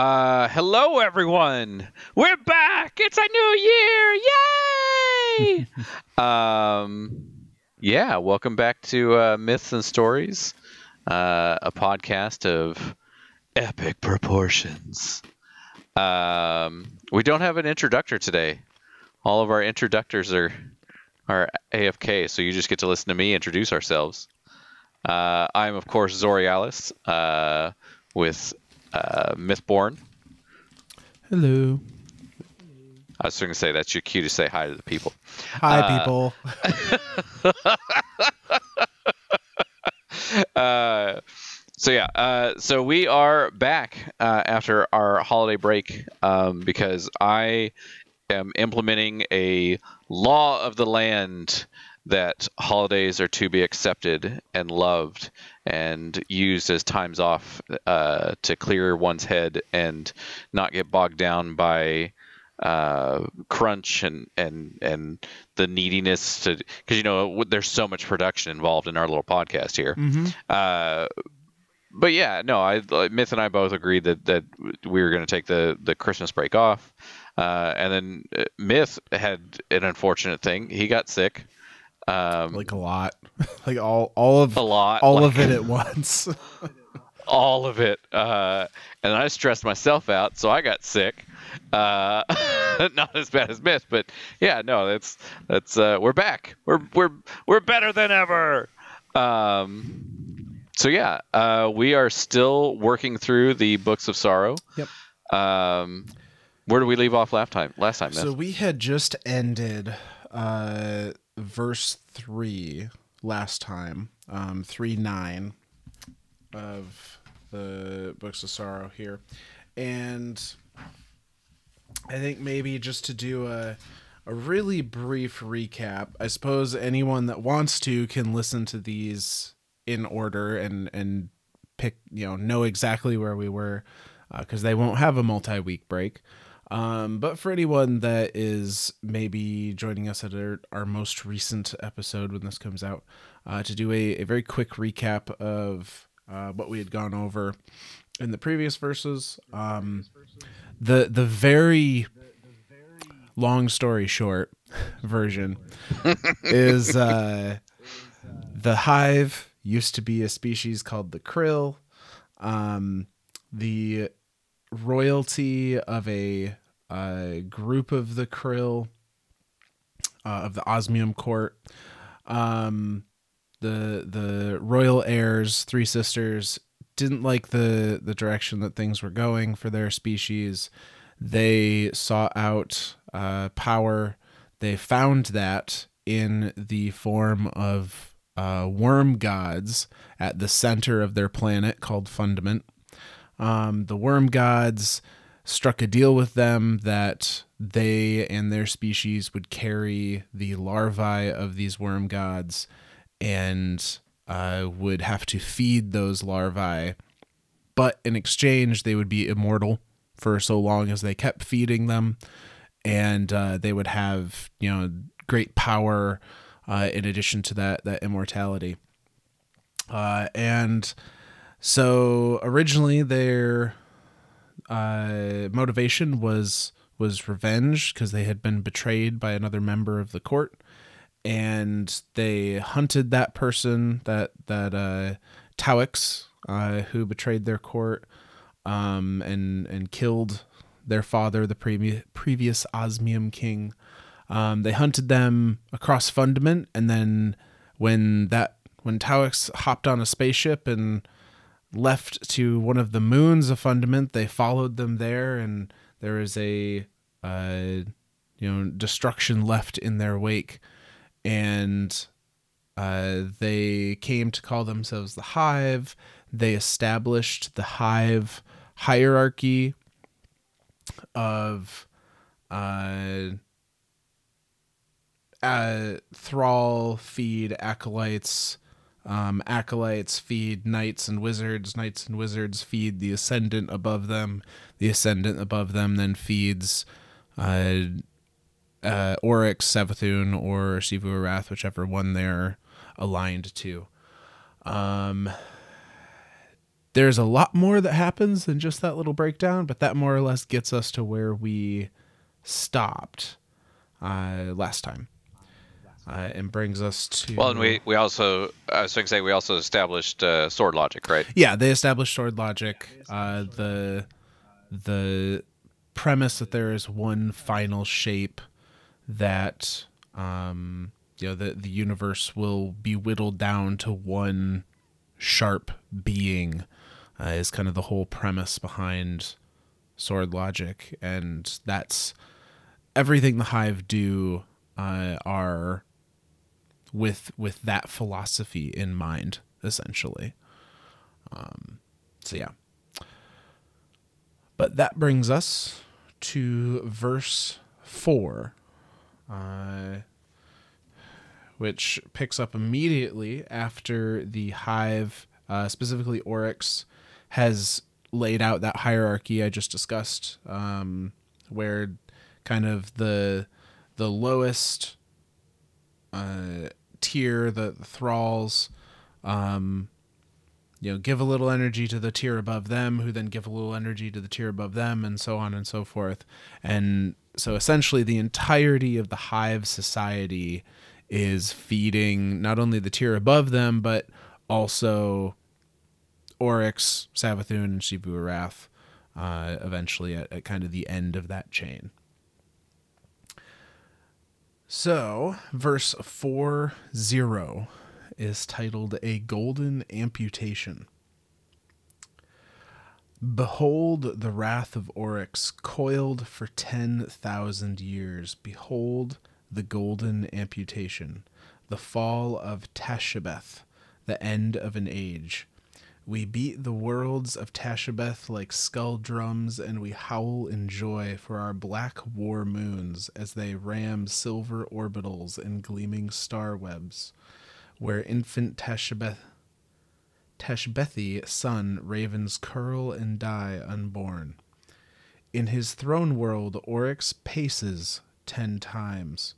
Uh, hello, everyone. We're back. It's a new year. Yay! um, yeah, welcome back to uh, Myths and Stories, uh, a podcast of epic proportions. Um, we don't have an introductor today. All of our introductors are are AFK, so you just get to listen to me introduce ourselves. Uh, I'm of course Zorialis uh, with uh, Mythborn. Hello. I was going to say that's your cue to say hi to the people. Hi, Uh, people. uh, so yeah, uh, so we are back uh, after our holiday break um, because I am implementing a law of the land that holidays are to be accepted and loved and used as times off uh, to clear one's head and not get bogged down by uh, crunch and and and the neediness to because you know there's so much production involved in our little podcast here. hmm Uh, but yeah, no, I Myth and I both agreed that that we were going to take the the Christmas break off, uh, and then uh, Myth had an unfortunate thing. He got sick, um, Like a lot. like all all of a lot, all like, of it at once. all of it. Uh, and I stressed myself out, so I got sick. Uh, not as bad as Myth, but yeah, no, that's that's uh, we're back. We're we're we're better than ever. Um, so yeah, uh, we are still working through the books of sorrow. Yep. Um, where do we leave off last time? Last time, Myth? so we had just ended uh verse 3 last time. Um 3 9 of the books of sorrow here. And I think maybe just to do a a really brief recap. I suppose anyone that wants to can listen to these in order and and pick you know know exactly where we were because they won't have a multi-week break. Um, but for anyone that is maybe joining us at our, our most recent episode when this comes out, uh, to do a, a very quick recap of uh, what we had gone over in the previous verses. Um, the the very long story short version is uh, the hive used to be a species called the krill. Um, the royalty of a uh, group of the krill uh, of the osmium court um, the the royal heirs three sisters didn't like the the direction that things were going for their species. They sought out uh, power. They found that in the form of uh, worm gods at the center of their planet called fundament. Um, the worm gods struck a deal with them that they and their species would carry the larvae of these worm gods and uh, would have to feed those larvae. But in exchange, they would be immortal for so long as they kept feeding them, and uh, they would have you know great power uh, in addition to that that immortality. Uh, and so originally their uh, motivation was was revenge because they had been betrayed by another member of the court, and they hunted that person that that uh, Taox, uh, who betrayed their court, um, and and killed their father, the previous previous Osmium king. Um, they hunted them across Fundament, and then when that when Taox hopped on a spaceship and left to one of the moons of Fundament, they followed them there, and there is a uh, you know destruction left in their wake, and uh, they came to call themselves the Hive. They established the Hive hierarchy of uh, uh, thrall feed acolytes. Um, acolytes feed knights and wizards. Knights and wizards feed the ascendant above them. The ascendant above them then feeds uh, uh, Oryx, Savathun, or Xivu whichever one they're aligned to. Um, there's a lot more that happens than just that little breakdown, but that more or less gets us to where we stopped uh, last time. Uh, and brings us to Well, and we, we also, I was going to say, we also established uh, sword logic, right? yeah they established sword logic uh, the the premise that there is one final shape that um, you know the the universe will be whittled down to one sharp being uh, is kind of the whole premise behind sword logic and that's everything the hive do uh, are with with that philosophy in mind essentially. Um, so yeah. But that brings us to verse 4 uh, which picks up immediately after the hive uh, specifically oryx has laid out that hierarchy i just discussed um, where kind of the the lowest uh, tier, the, the thralls, um, you know, give a little energy to the tier above them, who then give a little energy to the tier above them, and so on and so forth. And so essentially, the entirety of the hive society is feeding not only the tier above them, but also Oryx, Savathun, and Xivu Arath, uh, eventually at, at kind of the end of that chain. So, verse 4 0 is titled A Golden Amputation. Behold the wrath of Oryx, coiled for 10,000 years. Behold the golden amputation, the fall of Taishibeth, the end of an age. We beat the worlds of Taishibeth like skull drums, and we howl in joy for our black war moons as they ram silver orbitals and gleaming star webs, where infant Taishibeth, Taishibethi son ravens curl and die unborn. In his throne world, Oryx paces ten times.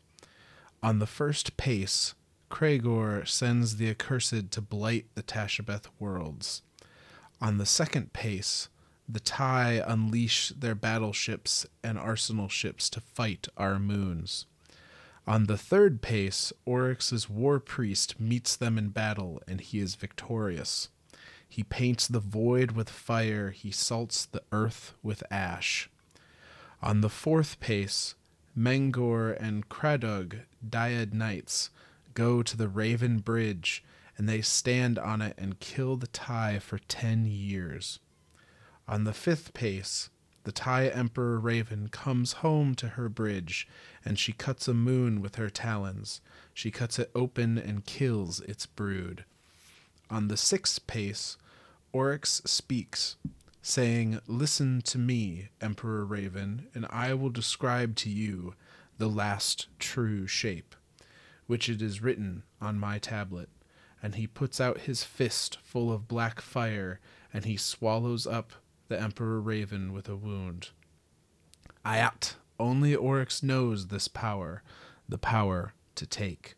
On the first pace, Kragor sends the accursed to blight the Taishibeth worlds. On the second pace, the Tai unleash their battleships and arsenal ships to fight our moons. On the third pace, Oryx's war priest meets them in battle, and he is victorious. He paints the void with fire, he salts the earth with ash. On the fourth pace, Mengor and Kradug, dyad knights, go to the Raven Bridge, and they stand on it and kill the Tai for ten years. On the fifth pace, the Tai Emperor Raven comes home to her bridge, and she cuts a moon with her talons. She cuts it open and kills its brood. On the sixth pace, Oryx speaks, saying, Listen to me, Emperor Raven, and I will describe to you the last true shape, which it is written on my tablet. And he puts out his fist full of black fire, and he swallows up the Emperor Raven with a wound. Aiat, only Oryx knows this power, the power to take.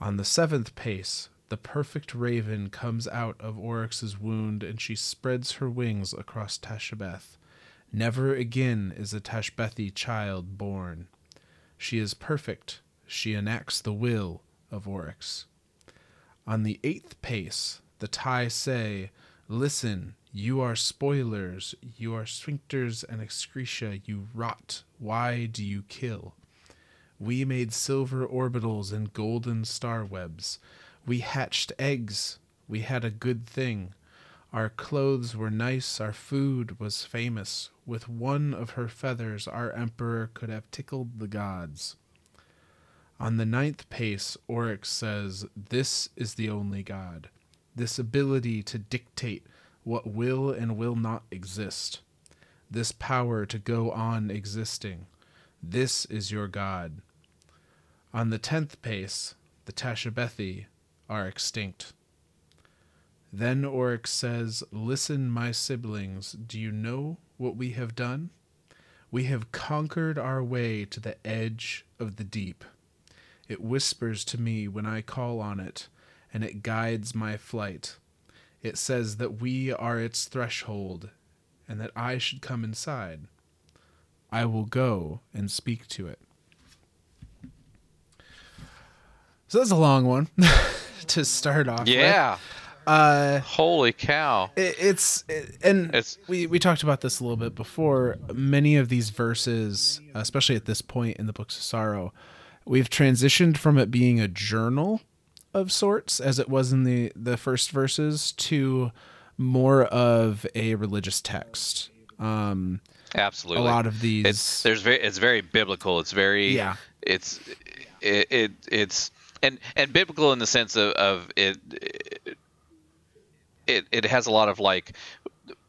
On the seventh pace, the perfect raven comes out of Oryx's wound, and she spreads her wings across Taishibeth. Never again is a Taishibethi child born. She is perfect. She enacts the will of Oryx. On the eighth pace, the Tai say, Listen, you are spoilers, you are sphincters and excreta, you rot. Why do you kill? We made silver orbitals and golden star webs. We hatched eggs. We had a good thing. Our clothes were nice, our food was famous. With one of her feathers, our emperor could have tickled the gods. On the ninth pace, Oryx says, This is the only God. This ability to dictate what will and will not exist. This power to go on existing. This is your God. On the tenth pace, the Taishibethi are extinct. Then Oryx says, Listen, my siblings, do you know what we have done? We have conquered our way to the edge of the deep. It whispers to me when I call on it, and it guides my flight. it says that we are its threshold and that I should come inside. I will go and speak to it. So that's a long one to start off. with. Yeah. Uh, Holy cow. it, it's it, and It's- we we talked about this a little bit before. Many of these verses, especially at this point in the books of sorrow, we've transitioned from it being a journal of sorts, as it was in the the first verses, to more of a religious text. Um, Absolutely. a lot of these. it's there's very it's very biblical it's very Yeah. it's it, it it's and and biblical in the sense of, of it, it it has a lot of like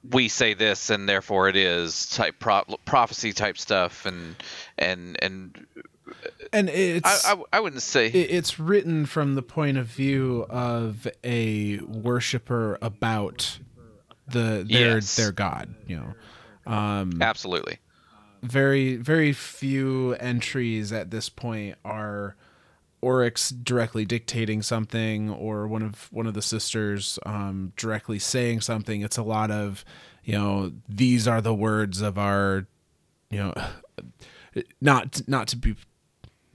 we say this and therefore it is type pro- prophecy type stuff and and and and it's I, I, I wouldn't say it- it's written from the point of view of a worshiper about the their Yes. their god you know absolutely very very few entries at this point are Oryx directly dictating something or one of one of the sisters um, directly saying something. It's a lot of, you know, these are the words of our, you know, not not to be,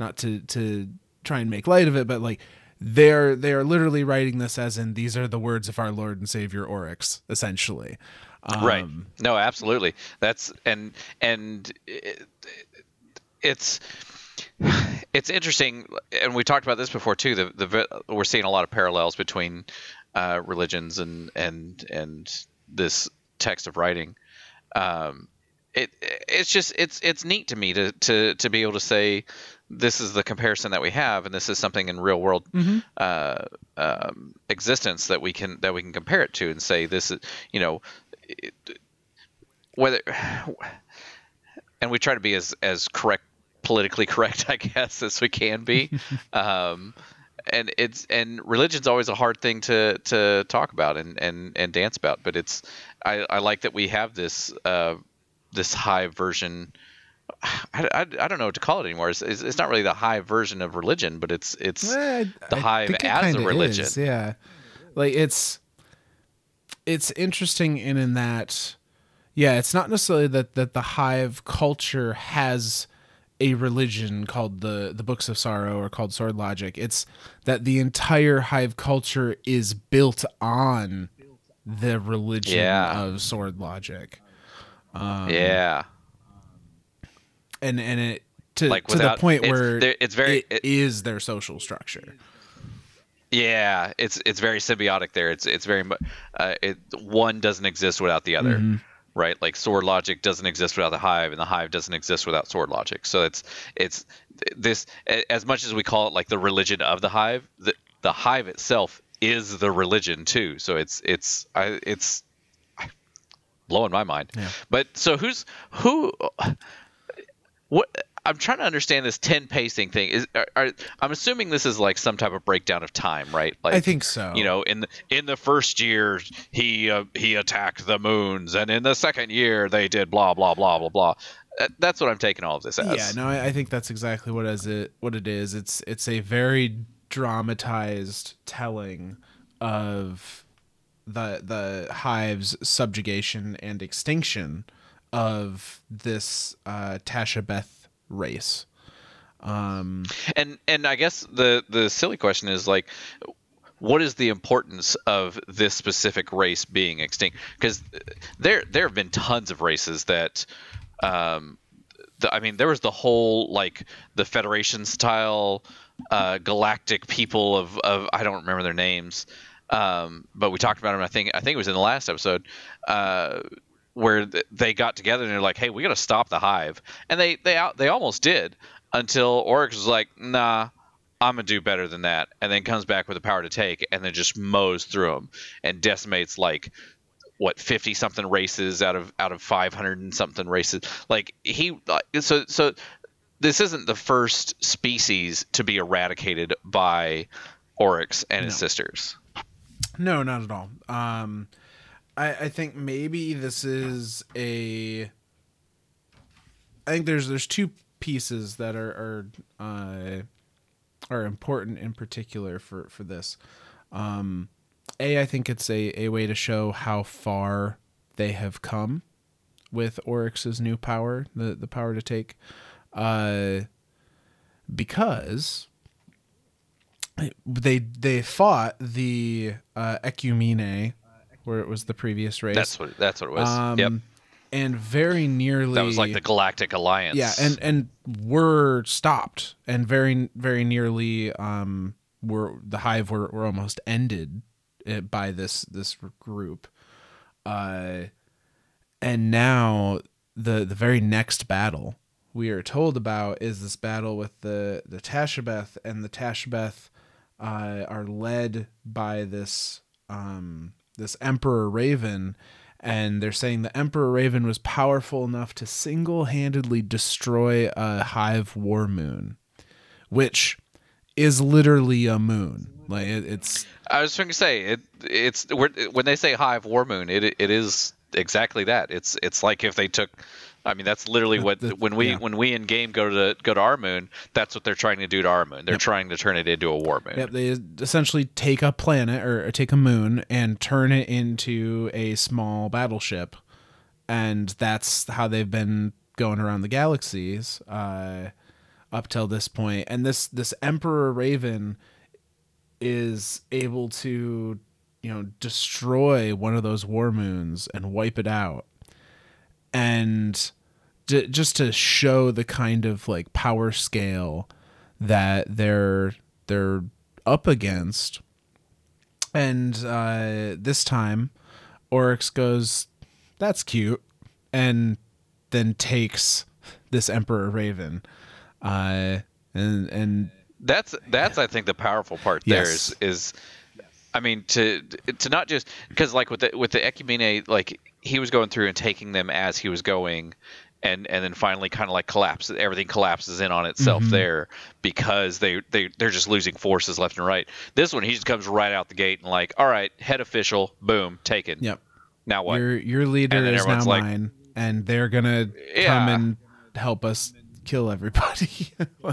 not to to try and make light of it, but like they're they are literally writing this as in these are the words of our Lord and Savior Oryx, essentially. Um, right no absolutely. That's and and it, it's it's interesting and we talked about this before too the, the we're seeing a lot of parallels between uh, religions and and and this text of writing. Um, it it's just it's it's neat to me to to to be able to say this is the comparison that we have and this is something in real world uh, um, existence that we can that we can compare it to and say this is you know it, whether and we try to be as as correct politically correct i guess as we can be. Um and it's and religion's always a hard thing to to talk about and and and dance about but it's i i like that we have this uh this high version I, I, I don't know what to call it anymore. It's, it's, it's not really the high version of religion, but it's it's Eh, the I hive think it as a religion. is, yeah, like it's it's interesting in in that yeah, it's not necessarily that that the hive culture has a religion called the the books of sorrow or called sword logic. It's that the entire hive culture is built on the religion Yeah. of sword logic. Yeah. And and it to, Like to the point it's- where it's very- it is their social structure. Yeah, it's it's very symbiotic there. It's it's very uh, it one doesn't exist without the other, Mm-hmm. right? Like sword logic doesn't exist without the hive, and the hive doesn't exist without sword logic. So it's it's this as much as we call it like the religion of the hive, the the hive itself is the religion too. So it's it's I it's blowing my mind. Yeah. But so who's who? What I'm trying to understand this ten pacing thing is. Are, are, I'm assuming this is like some type of breakdown of time, right? Like I think so. You know, in the in the first year he uh, he attacked the moons, and in the second year they did blah blah blah blah blah. That's what I'm taking all of this as. Yeah, no, I, I think that's exactly what is it what it is. It's it's a very dramatized telling of the the hive's subjugation and extinction of this uh, Tasha Beth race. Um, and and I guess the the silly question is like, what is the importance of this specific race being extinct? Because there there have been tons of races that, um, I mean, there was the whole like the Federation style, uh, galactic people of of I don't remember their names, um, but we talked about them. I think I think it was in the last episode. Uh, where th- they got together and they're like, "Hey, we got to stop the hive," and they they out they almost did until Oryx was like, "Nah, I'm gonna do better than that," and then comes back with the power to take and then just mows through them and decimates like what 50 something races out of out of 500 and something races. Like he so so this isn't the first species to be eradicated by Oryx and his sisters. No, not at all. Um, I, I think maybe this is a. I think there's there's two pieces that are are uh, are important in particular for for this. Um, a I think it's a, a way to show how far they have come with Oryx's new power, the the power to take, uh, because they they fought the uh, Ecumene, where it was the previous race. That's what that's what it was. Um, yep. And very nearly That was like the Galactic Alliance. yeah, and and were stopped, and very very nearly um were the hive were, were almost ended uh, by this this group, uh, and now the the very next battle we are told about is this battle with the the Tashabeth, and the Tashabeth uh, are led by this um this Emperor Raven and they're saying the Emperor Raven was powerful enough to single-handedly destroy a hive war moon, which is literally a moon. Like it, it's I was going to say it. It's when they say Hive War Moon, it it is exactly that. It's it's like if they took. I mean, that's literally what the- when we yeah. when we in game go to go to our moon, that's what they're trying to do to our moon. They're trying to turn it into a war moon. yep, they essentially take a planet or, or take a moon and turn it into a small battleship, and that's how they've been going around the galaxies uh, up till this point. And this this Emperor Raven is able to you know destroy one of those war moons and wipe it out and d- just to show the kind of like power scale that they're they're up against and uh this time oryx goes that's cute and then takes this emperor raven uh and and That's that's I think the powerful part there Yes. is is I mean to to not just because like with the with the Ecumene like he was going through and taking them as he was going and and then finally kind of like collapses everything collapses in on itself there because they they they're just losing forces left and right. This one he just comes right out the gate and like all right head official boom taken. yep Now what? your your leader is now like- mine and they're gonna come and help us kill everybody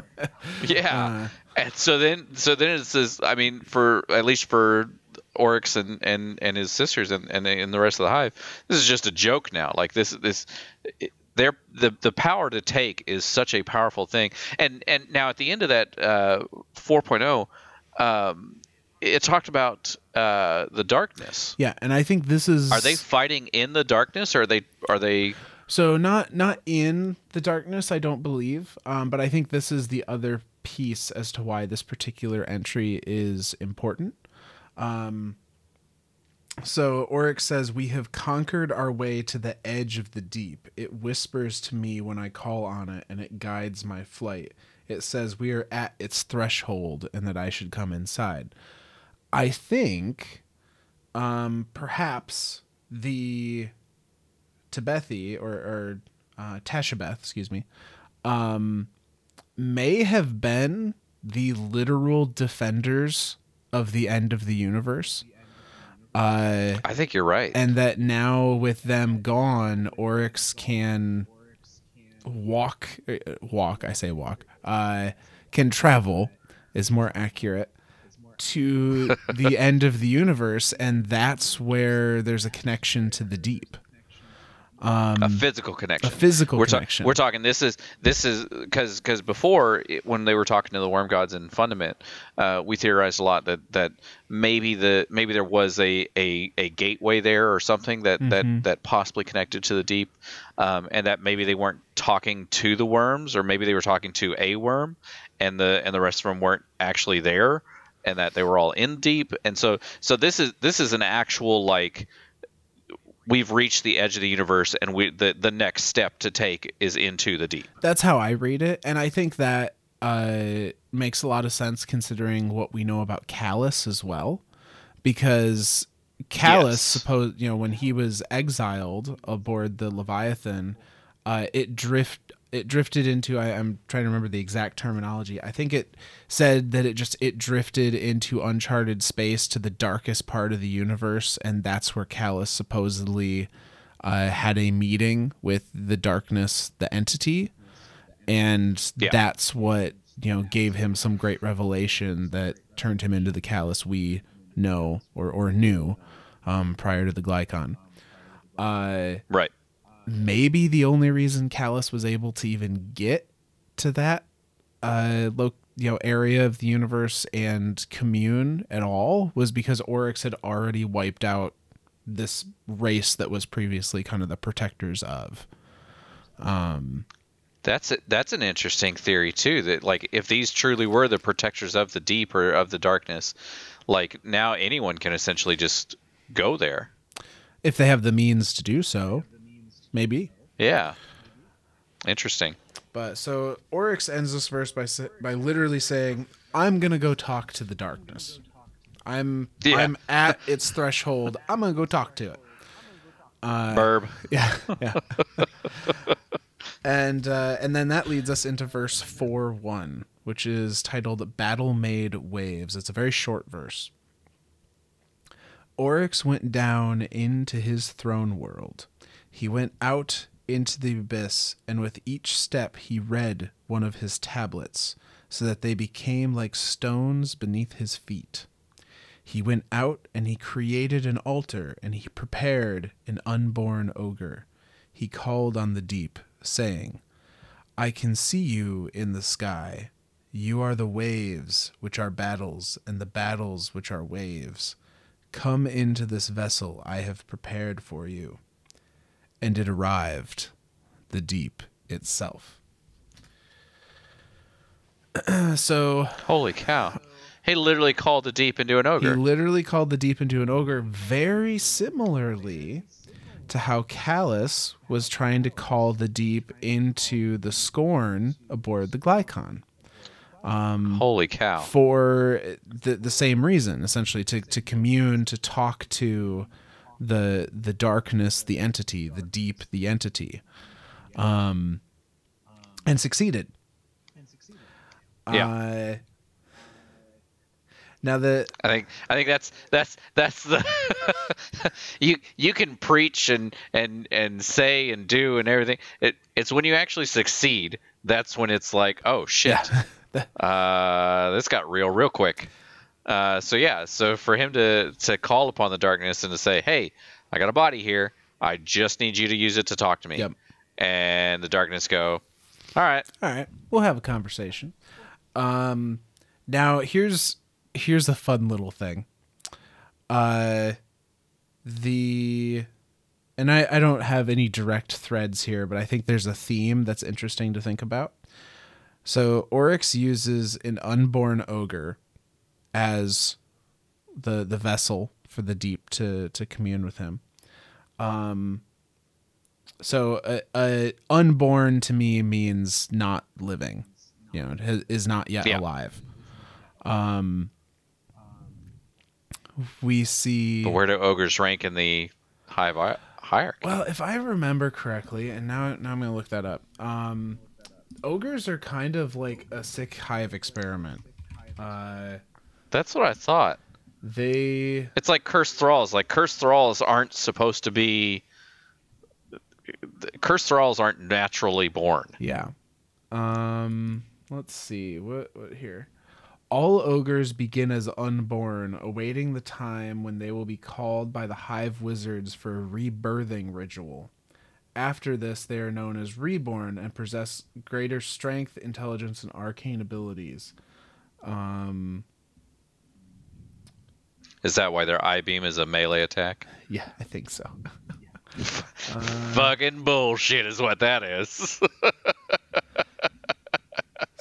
Yeah. Uh, and so then so then it says I mean for at least for Oryx and and and his sisters and and, the- and the rest of the hive this is just a joke now like this this their the the power to take is such a powerful thing and and now at the end of that uh 4.0 um it talked about uh the darkness yeah and i think this is are they fighting in the darkness or are they are they So not not in the darkness, I don't believe. Um, but I think this is the other piece as to why this particular entry is important. Um, so Oryx says, "We have conquered our way to the edge of the deep. It whispers to me when I call on it, and it guides my flight. It says we are at its threshold, and that I should come inside." I think, um, perhaps the Tibethi or, or uh, Tashabeth, excuse me, um, may have been the literal defenders of the end of the universe. Uh, I think you're right and that now with them gone, Oryx can walk, uh, walk. I say walk. Uh, can travel is more accurate to the end of the universe, and that's where there's a connection to the deep. A physical connection a physical we're, ta- connection. we're talking this is this is because because before it, when they were talking to the worm gods in fundament uh, we theorized a lot that that maybe the maybe there was a a, a gateway there or something that Mm-hmm. that that possibly connected to the deep um, and that maybe they weren't talking to the worms or maybe they were talking to a worm and the and the rest of them weren't actually there and that they were all in deep and so so this is this is an actual like we've reached the edge of the universe and we the, the next step to take is into the deep. That's how I read it, and I think that uh, makes a lot of sense considering what we know about Calus as well, because Calus, Yes. suppose you know, when he was exiled aboard the Leviathan, uh, it drift it drifted into. I, I'm trying to remember the exact terminology. I think it said that it just it drifted into uncharted space to the darkest part of the universe, and that's where Calus supposedly uh, had a meeting with the darkness, the entity, and Yeah. that's what you know gave him some great revelation that turned him into the Calus we know or or knew um, prior to the Glykon. Uh, Right. Maybe the only reason Calus was able to even get to that uh lo- you know area of the universe and commune at all was because Oryx had already wiped out this race that was previously kind of the protectors of. Um, That's it. That's an interesting theory too. That like if these truly were the protectors of the deep or of the darkness, like now anyone can essentially just go there. If they have the means to do so, maybe. Yeah. Interesting. But so Oryx ends this verse by by literally saying, "I'm gonna go talk to the darkness. I'm Yeah. I'm at its threshold. I'm gonna go talk to it." Burb. Yeah, yeah. and uh, and then that leads us into verse four one, which is titled "Battle Made Waves." It's a very short verse. Oryx went down into his throne world. He went out into the abyss, and with each step he read one of his tablets, so that they became like stones beneath his feet. He went out and he created an altar and he prepared an unborn ogre. He called on the deep, saying, I can see you in the sky. You are the waves which are battles, and the battles which are waves. Come into this vessel I have prepared for you. And it arrived, the deep itself. so Holy cow. He literally called the deep into an ogre. He literally called the deep into an ogre very similarly to how Calus was trying to call the deep into the scorn aboard the Glykon um, Holy cow. for the the same reason, essentially to, to commune, to talk to the the darkness, the entity, the deep, the entity, um, and succeeded. Yeah. Uh, now the I think I think that's that's that's the you you can preach and and and say and do and everything. It it's when you actually succeed that's when it's like oh shit, uh, this got real real quick. Uh, so yeah, so for him to to call upon the darkness and to say, hey, I got a body here. I just need you to use it to talk to me. Yep. And the darkness go, all right, All right, we'll have a conversation. Um, now here's here's a fun little thing. Uh, the and I I don't have any direct threads here, but I think there's a theme that's interesting to think about. So Oryx uses an unborn ogre as the the vessel for the deep to to commune with him. Um, so a, a unborn to me means not living you know is not yet Yeah. alive um we see but where do ogres rank in the hive hi- hierarchy? well if i remember correctly and now now i'm gonna look that up um ogres are kind of like a sick hive experiment uh That's what I thought. they It's like cursed thralls. Like cursed thralls aren't supposed to be. Cursed thralls aren't naturally born. Yeah. Um let's see. What what here? All ogres begin as unborn, awaiting the time when they will be called by the hive wizards for a rebirthing ritual. After this, they are known as reborn and possess greater strength, intelligence, and arcane abilities. Um, Is that why their eye beam is a melee attack? yeah, I think so. Uh, Fucking bullshit is what that is.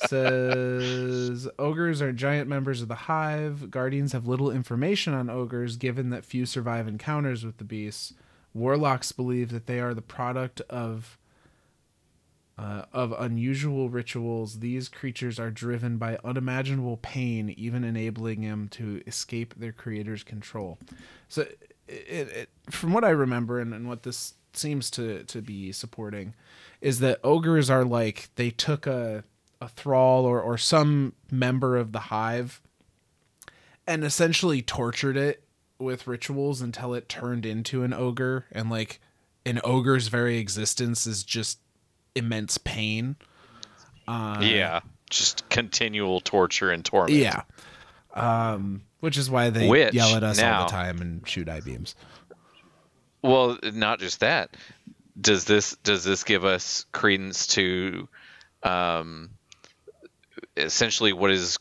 says ogres are giant members of the hive. Guardians have little information on ogres, given that few survive encounters with the beasts. Warlocks believe that they are the product of uh, of unusual rituals. These creatures are driven by unimaginable pain, even enabling them to escape their creator's control. So, it, it, from what I remember, and, and what this seems to to be supporting, is that ogres are like they took a a thrall or or some member of the hive and essentially tortured it with rituals until it turned into an ogre and like an ogre's very existence is just immense pain. Uh, yeah, just continual torture and torment. yeah. Um, Which is why they Which, yell at us all the time and shoot I beams. Well, not just that. Does this does this give us credence to um, essentially what is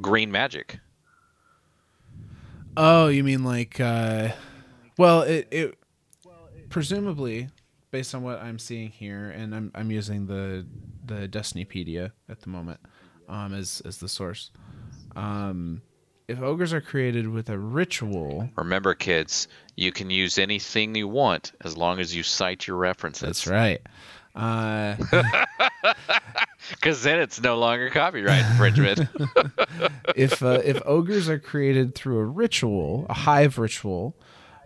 green magic? Oh, you mean like uh well it it presumably based on what I'm seeing here and I'm I'm using the the Destinypedia at the moment um as as the source. Um if ogres are created with a ritual, Remember, kids, you can use anything you want as long as you cite your references. that's right. Uh Because then it's no longer copyright infringement. if uh, if ogres are created through a ritual, a hive ritual,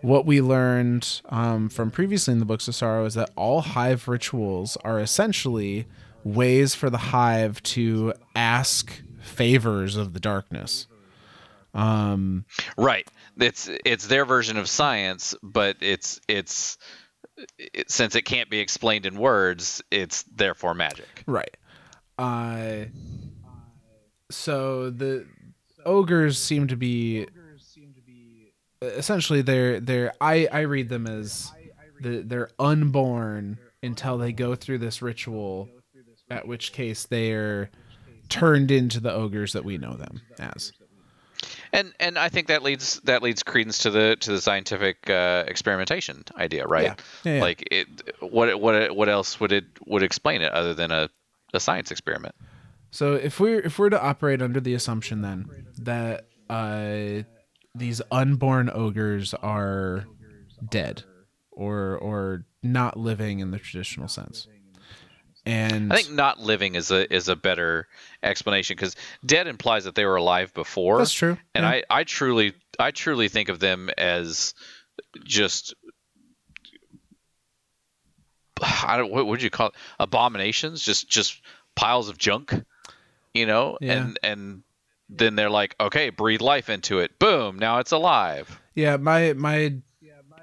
what we learned um, from previously in the books of sorrow is that all hive rituals are essentially ways for the hive to ask favors of the darkness. right. It's it's their version of science, but it's it's it, since it can't be explained in words, it's therefore magic. Right. Uh, so the ogres seem to be essentially they're they're I I read them as the they're unborn until they go through this ritual, at which case they're turned into the ogres that we know them as. And and I think that leads that leads credence to the to the scientific uh, experimentation idea, right? Yeah. Yeah, yeah. Like it, what what what else would it would explain it other than a, a science experiment? So if we're if we're to operate under the assumption then that uh, these unborn ogres are dead or or not living in the traditional sense, and I think not living is a is a better explanation because dead implies that they were alive before. that's true. And yeah. I, I truly I truly think of them as just I don't what would you call it? abominations just just piles of junk you know Yeah. and and then they're like okay breathe life into it. Boom now it's alive. Yeah, my my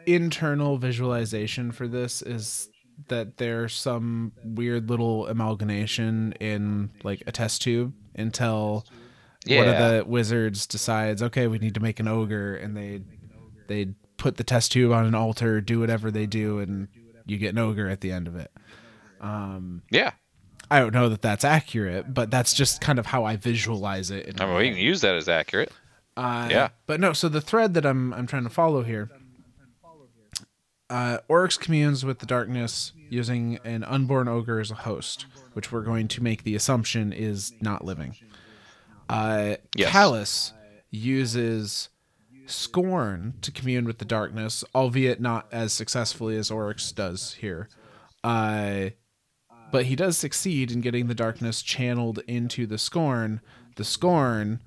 internal visualization for this is that there's some weird little amalgamation in like a test tube until one of the wizards decides, okay, we need to make an ogre, and they they put the test tube on an altar, do whatever they do, and you get an ogre at the end of it. Um, yeah I don't know that that's accurate, but that's just kind of how I visualize it. in I mean we can use that as accurate Uh, Yeah. But no, so the thread that I'm I'm trying to follow here. Uh, Oryx communes with the darkness using an unborn ogre as a host, which we're going to make the assumption is not living. Uh, Yes. Callus uses scorn to commune with the darkness, albeit not as successfully as Oryx does here. Uh, but he does succeed in getting the darkness channeled into the scorn. The scorn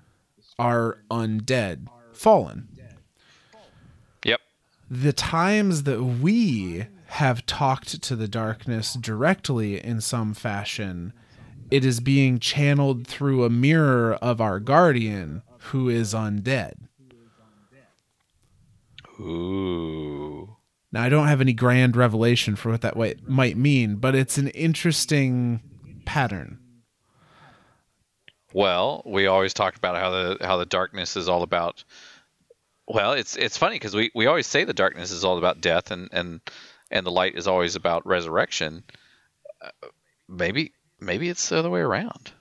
are undead, fallen. yep The times that we have talked to the darkness directly in some fashion, it is being channeled through a mirror of our guardian who is undead. ooh Now, I don't have any grand revelation for what that might mean, but it's an interesting pattern. Well, we always talk about how the how the darkness is all about. Well, it's it's funny because we, we always say the darkness is all about death and and and the light is always about resurrection. Uh, maybe maybe it's the other way around.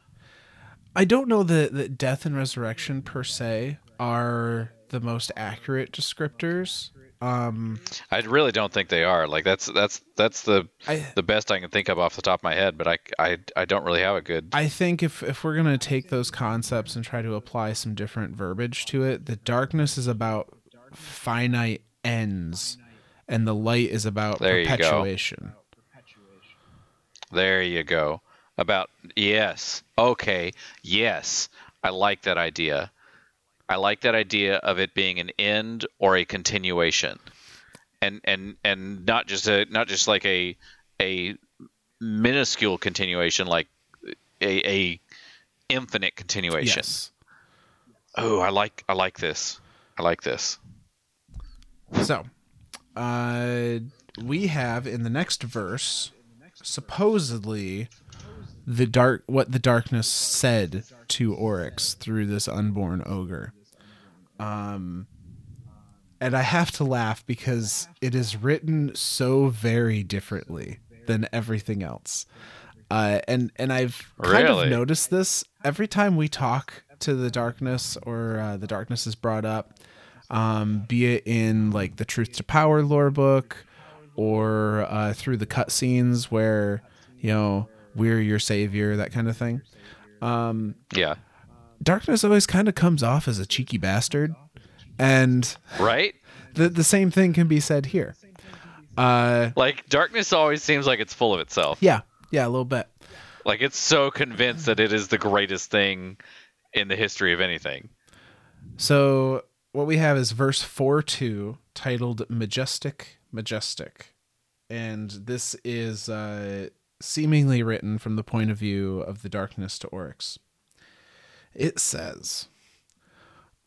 I don't know that, that death and resurrection per se are the most accurate descriptors. Um, I really don't think they are. Like that's that's that's the I the best I can think of off the top of my head. But I I, I don't really have a good. I think if if we're gonna take those concepts and try to apply some different verbiage to it, the darkness is about finite ends, and the light is about There you go. perpetuation. There you go. About yes. Okay. Yes. I like that idea. I like that idea of it being an end or a continuation. And and and not just a not just like a a minuscule continuation like a a infinite continuation. Yes. Oh, I like I like this. I like this. So, uh, we have in the next verse, supposedly, the dark what the darkness said to Oryx through this unborn ogre. Um, and I have to laugh because it is written so very differently than everything else. Uh, and and I've kind Really? of noticed this every time we talk to the darkness or uh, the darkness is brought up, um, be it in like the Truth to Power lore book or uh, through the cutscenes where you know we're your savior, that kind of thing. Um, Yeah. Darkness always kind of comes off as a cheeky bastard, and Right? the the same thing can be said here. Uh, Like darkness always seems like it's full of itself. yeah, yeah, a little bit. Like it's so convinced that it is the greatest thing in the history of anything. So what we have is verse four two, titled "Majestic, Majestic," and this is uh, seemingly written from the point of view of the darkness to Oryx. It says,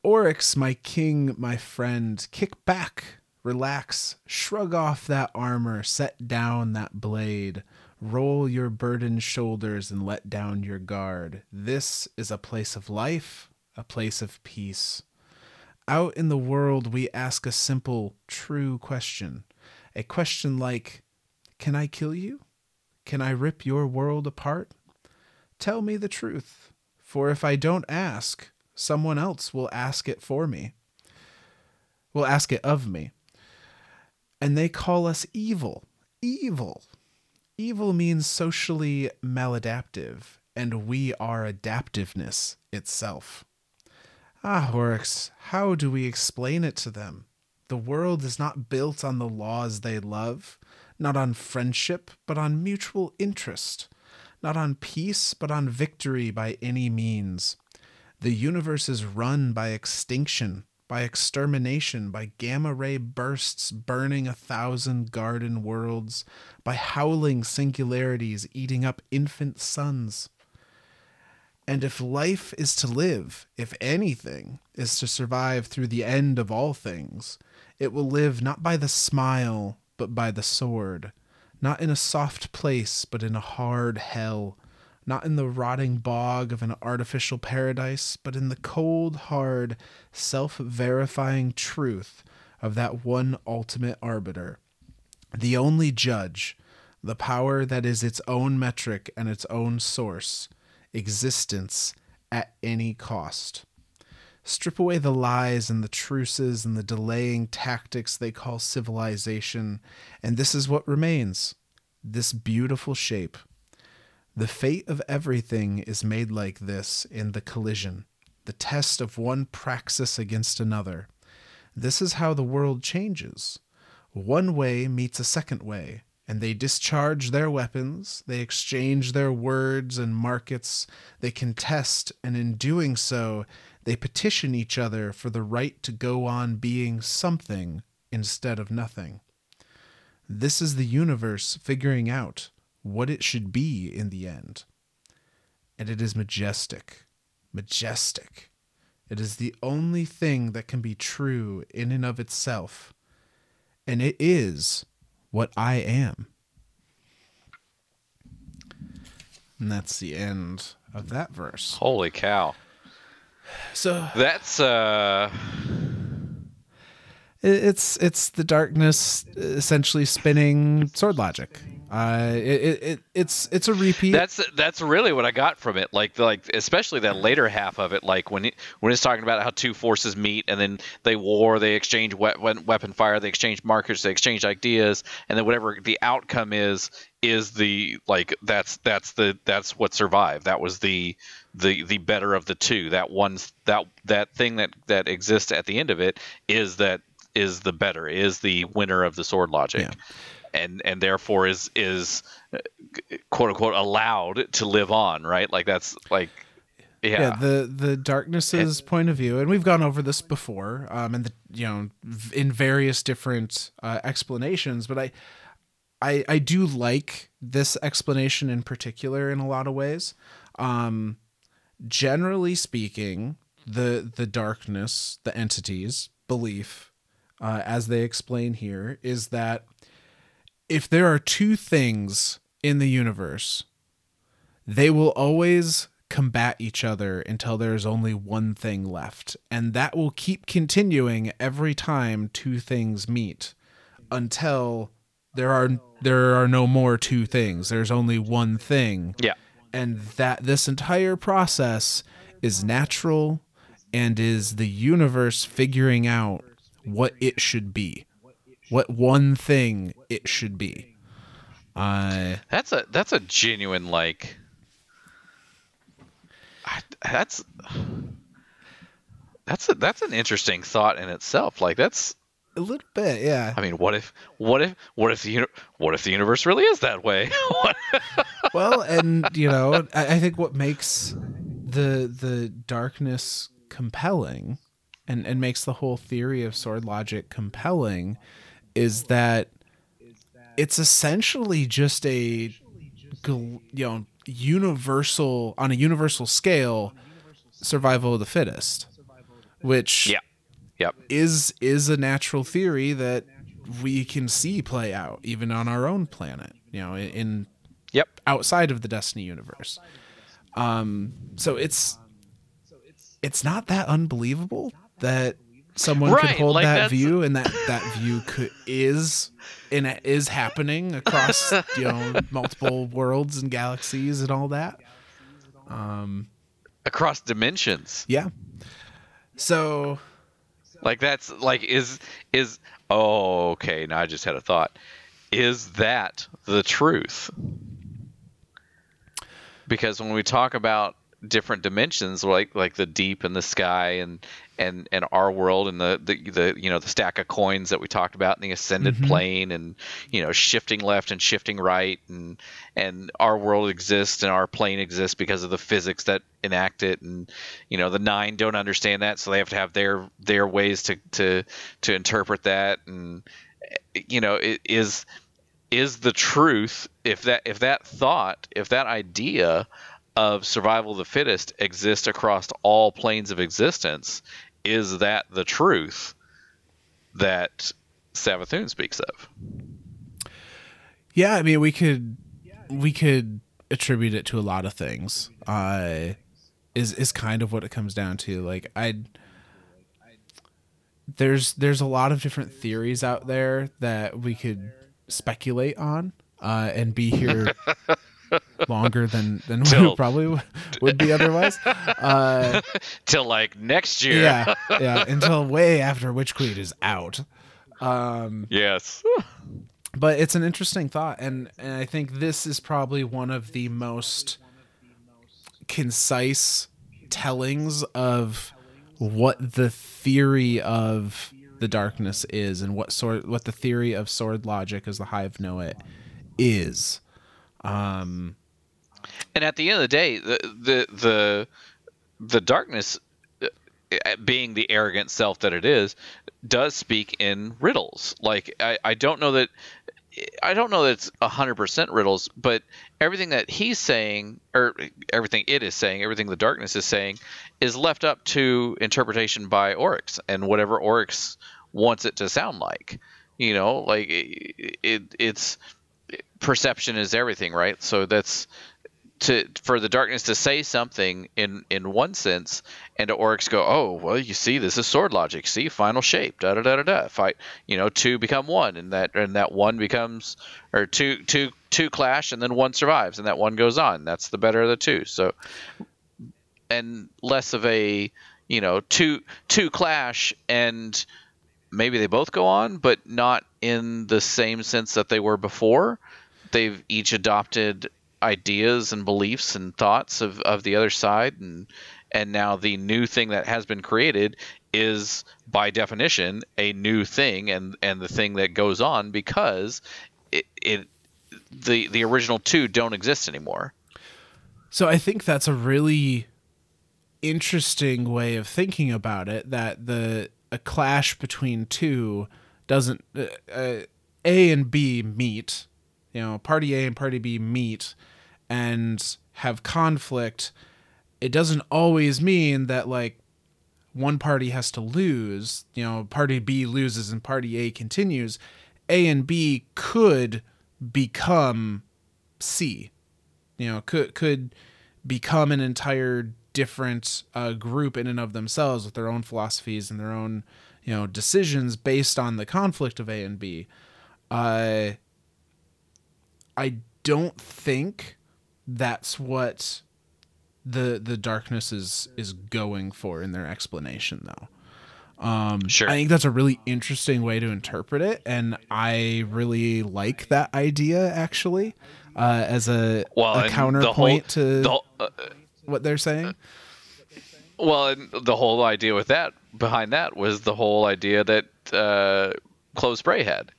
"Oryx, my king, my friend, kick back." Relax, shrug off that armor, set down that blade, roll your burdened shoulders and let down your guard. This is a place of life, a place of peace. Out in the world, we ask a simple, true question. A question like Can I kill you? Can I rip your world apart? Tell me the truth, for if I don't ask, someone else will ask it for me. Will ask it of me. And they call us evil. Evil. Evil means socially maladaptive, and we are adaptiveness itself. Ah, Oryx, how do we explain it to them? The world is not built on the laws they love, not on friendship, but on mutual interest, not on peace, but on victory by any means. The universe is run by extinction, by extermination, by gamma ray bursts burning a thousand garden worlds, by howling singularities eating up infant suns. And if life is to live, if anything is to survive through the end of all things, it will live not by the smile, but by the sword, not in a soft place, but in a hard hell, not in the rotting bog of an artificial paradise, but in the cold, hard, self verifying truth of that one ultimate arbiter, the only judge, the power that is its own metric and its own source existence at any cost. Strip away the lies and the truces and the delaying tactics they call civilization, and this is what remains this beautiful shape. The fate of everything is made like this in the collision, the test of one praxis against another. This is how the world changes. One way meets a second way, and they discharge their weapons, they exchange their words and markets, they contest, and in doing so, they petition each other for the right to go on being something instead of nothing. This is the universe figuring out what it should be in the end. And it is majestic. Majestic. It is the only thing that can be true in and of itself. And it is what I am. And that's the end of that verse. Holy cow. So That's uh it's it's the darkness essentially spinning sword logic. Uh, it, it, it it's it's a repeat. that's that's really what I got from it. Like like especially that later half of it, like when it, when it's talking about how two forces meet and then they war, they exchange weapon weapon fire, they exchange markers, they exchange ideas, and then whatever the outcome is is the like that's that's the that's what survived. That was the the the better of the two. That one's that that thing that that exists at the end of it is that is the better is the winner of the sword logic. Yeah. And, and therefore is is uh, quote unquote allowed to live on, right? Like that's like, yeah, yeah the the darkness's point of view and we've gone over this before um and the you know v- in various different uh, explanations but I, I i do like this explanation in particular in a lot of ways um generally speaking the the darkness the entities belief uh, as they explain here is that if there are two things in the universe they will always combat each other until there's only one thing left. And that will keep continuing every time two things meet until there are there are no more two things. There's only one thing. Yeah. And that this entire process is natural and is the universe figuring out what it should be. What one thing it should be. Uh That's a that's a genuine like. That's that's a, that's an interesting thought in itself. Like that's a little bit, yeah. I mean, what if what if what if the what if the universe really is that way? Well, and you know, I, I think what makes the the darkness compelling and and makes the whole theory of sword logic compelling is that it's essentially just a you know universal on a universal scale survival of the fittest which yeah. Yep. is is a natural theory that we can see play out even on our own planet you know in, Yep. outside of the destiny universe um so it's it's not that unbelievable that someone could hold like that view and that that view could is and it is happening across you know multiple worlds and galaxies and all that um Across dimensions. yeah so Like that's like is is oh okay, now I just had a thought. Is that the truth? Because when we talk about different dimensions like like the deep and the sky and and and our world and the the, the you know the stack of coins that we talked about in the ascended mm-hmm. plane and you know shifting left and shifting right and and our world exists and our plane exists because of the physics that enact it and you know the nine don't understand that so they have to have their their ways to to to interpret that and you know it is is the truth if that if that thought if that idea of survival of the fittest exists across all planes of existence is that the truth that Savathun speaks of Yeah, I mean, we could we could attribute it to a lot of things. Uh, is is kind of what it comes down to. Like I, there's there's a lot of different theories out there that we could speculate on, uh, and be here longer than than we Till- probably would be otherwise. Uh, till like next year yeah, yeah, until way after Witch Queen is out. Um, yes but it's an interesting thought and and i think this is probably one of the most concise tellings of what the theory of the darkness is and what sort what the theory of sword logic as the hive know it is um and at the end of the day the the the, the darkness uh, being the arrogant self that it is does speak in riddles. Like i, I don't know that i don't know that it's 100% riddles but everything that he's saying or everything it is saying everything the darkness is saying is left up to interpretation by oryx and whatever oryx wants it to sound like. You know like it, it it's perception is everything right so that's to for the darkness to say something in in one sense and to Oryx go, oh well, you see, this is sword logic. See, final shape, da da da da da. Fight, you know, two become one, and that and that one becomes or two two two clash, and then one survives, and that one goes on. That's the better of the two. So, and less of a you know two two clash and maybe they both go on, but not in the same sense that they were before. They've each adopted ideas and beliefs and thoughts of, of the other side and and now the new thing that has been created is by definition a new thing and and the thing that goes on because it, it the the original two don't exist anymore So I think that's a really interesting way of thinking about it. That the a clash between two doesn't uh, uh, A and B meet, you know, party A and party B meet and have conflict. It doesn't always mean that like one party has to lose. You know, party B loses and party A continues. A and B could become C you know could could become an entire different uh, group in and of themselves with their own philosophies and their own you know decisions based on the conflict of A and B. Uh, I don't think that's what the the darkness is is going for in their explanation though. Um, Sure. I think that's a really interesting way to interpret it, and I really like that idea actually uh, as a, Well, a counterpoint whole, to the, uh, what they're saying. Well, the whole idea with that behind that was the whole idea that uh, Spray had.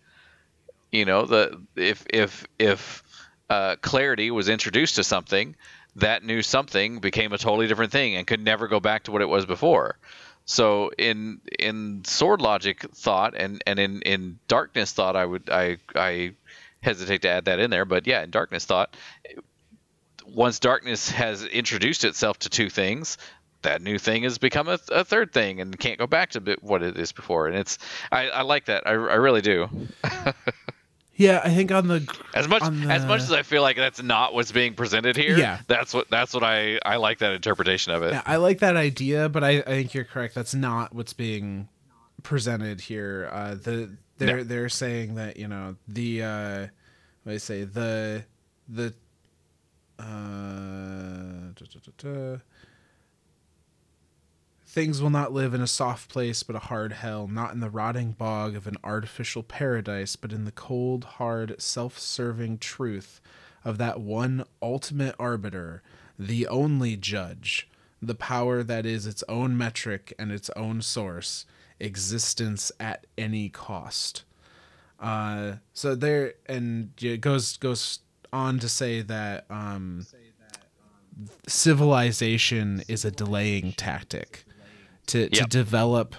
You know, the if if if uh, clarity was introduced to something, that new something became a totally different thing and could never go back to what it was before. So in in sword logic thought and and in in darkness thought, I would I I hesitate to add that in there, but yeah, in darkness thought, once darkness has introduced itself to two things, that new thing has become a, a third thing and can't go back to bit- what it is before. And it's I, I like that. I, I really do. Yeah, I think on the As much on as much as I feel like that's not what's being presented here. Yeah. that's what that's what I I like that interpretation of it. Yeah, I like that idea, but I, I think you're correct. That's not what's being presented here. Uh, the they're No. they're saying that you know the uh, what do they say the the uh, da, da, da. Things will not live in a soft place, but a hard hell, not in the rotting bog of an artificial paradise, but in the cold, hard, self serving truth of that one ultimate arbiter, the only judge, the power that is its own metric and its own source, existence at any cost. Uh, so there, and it goes goes on to say that um, civilization is a delaying tactic to, to develop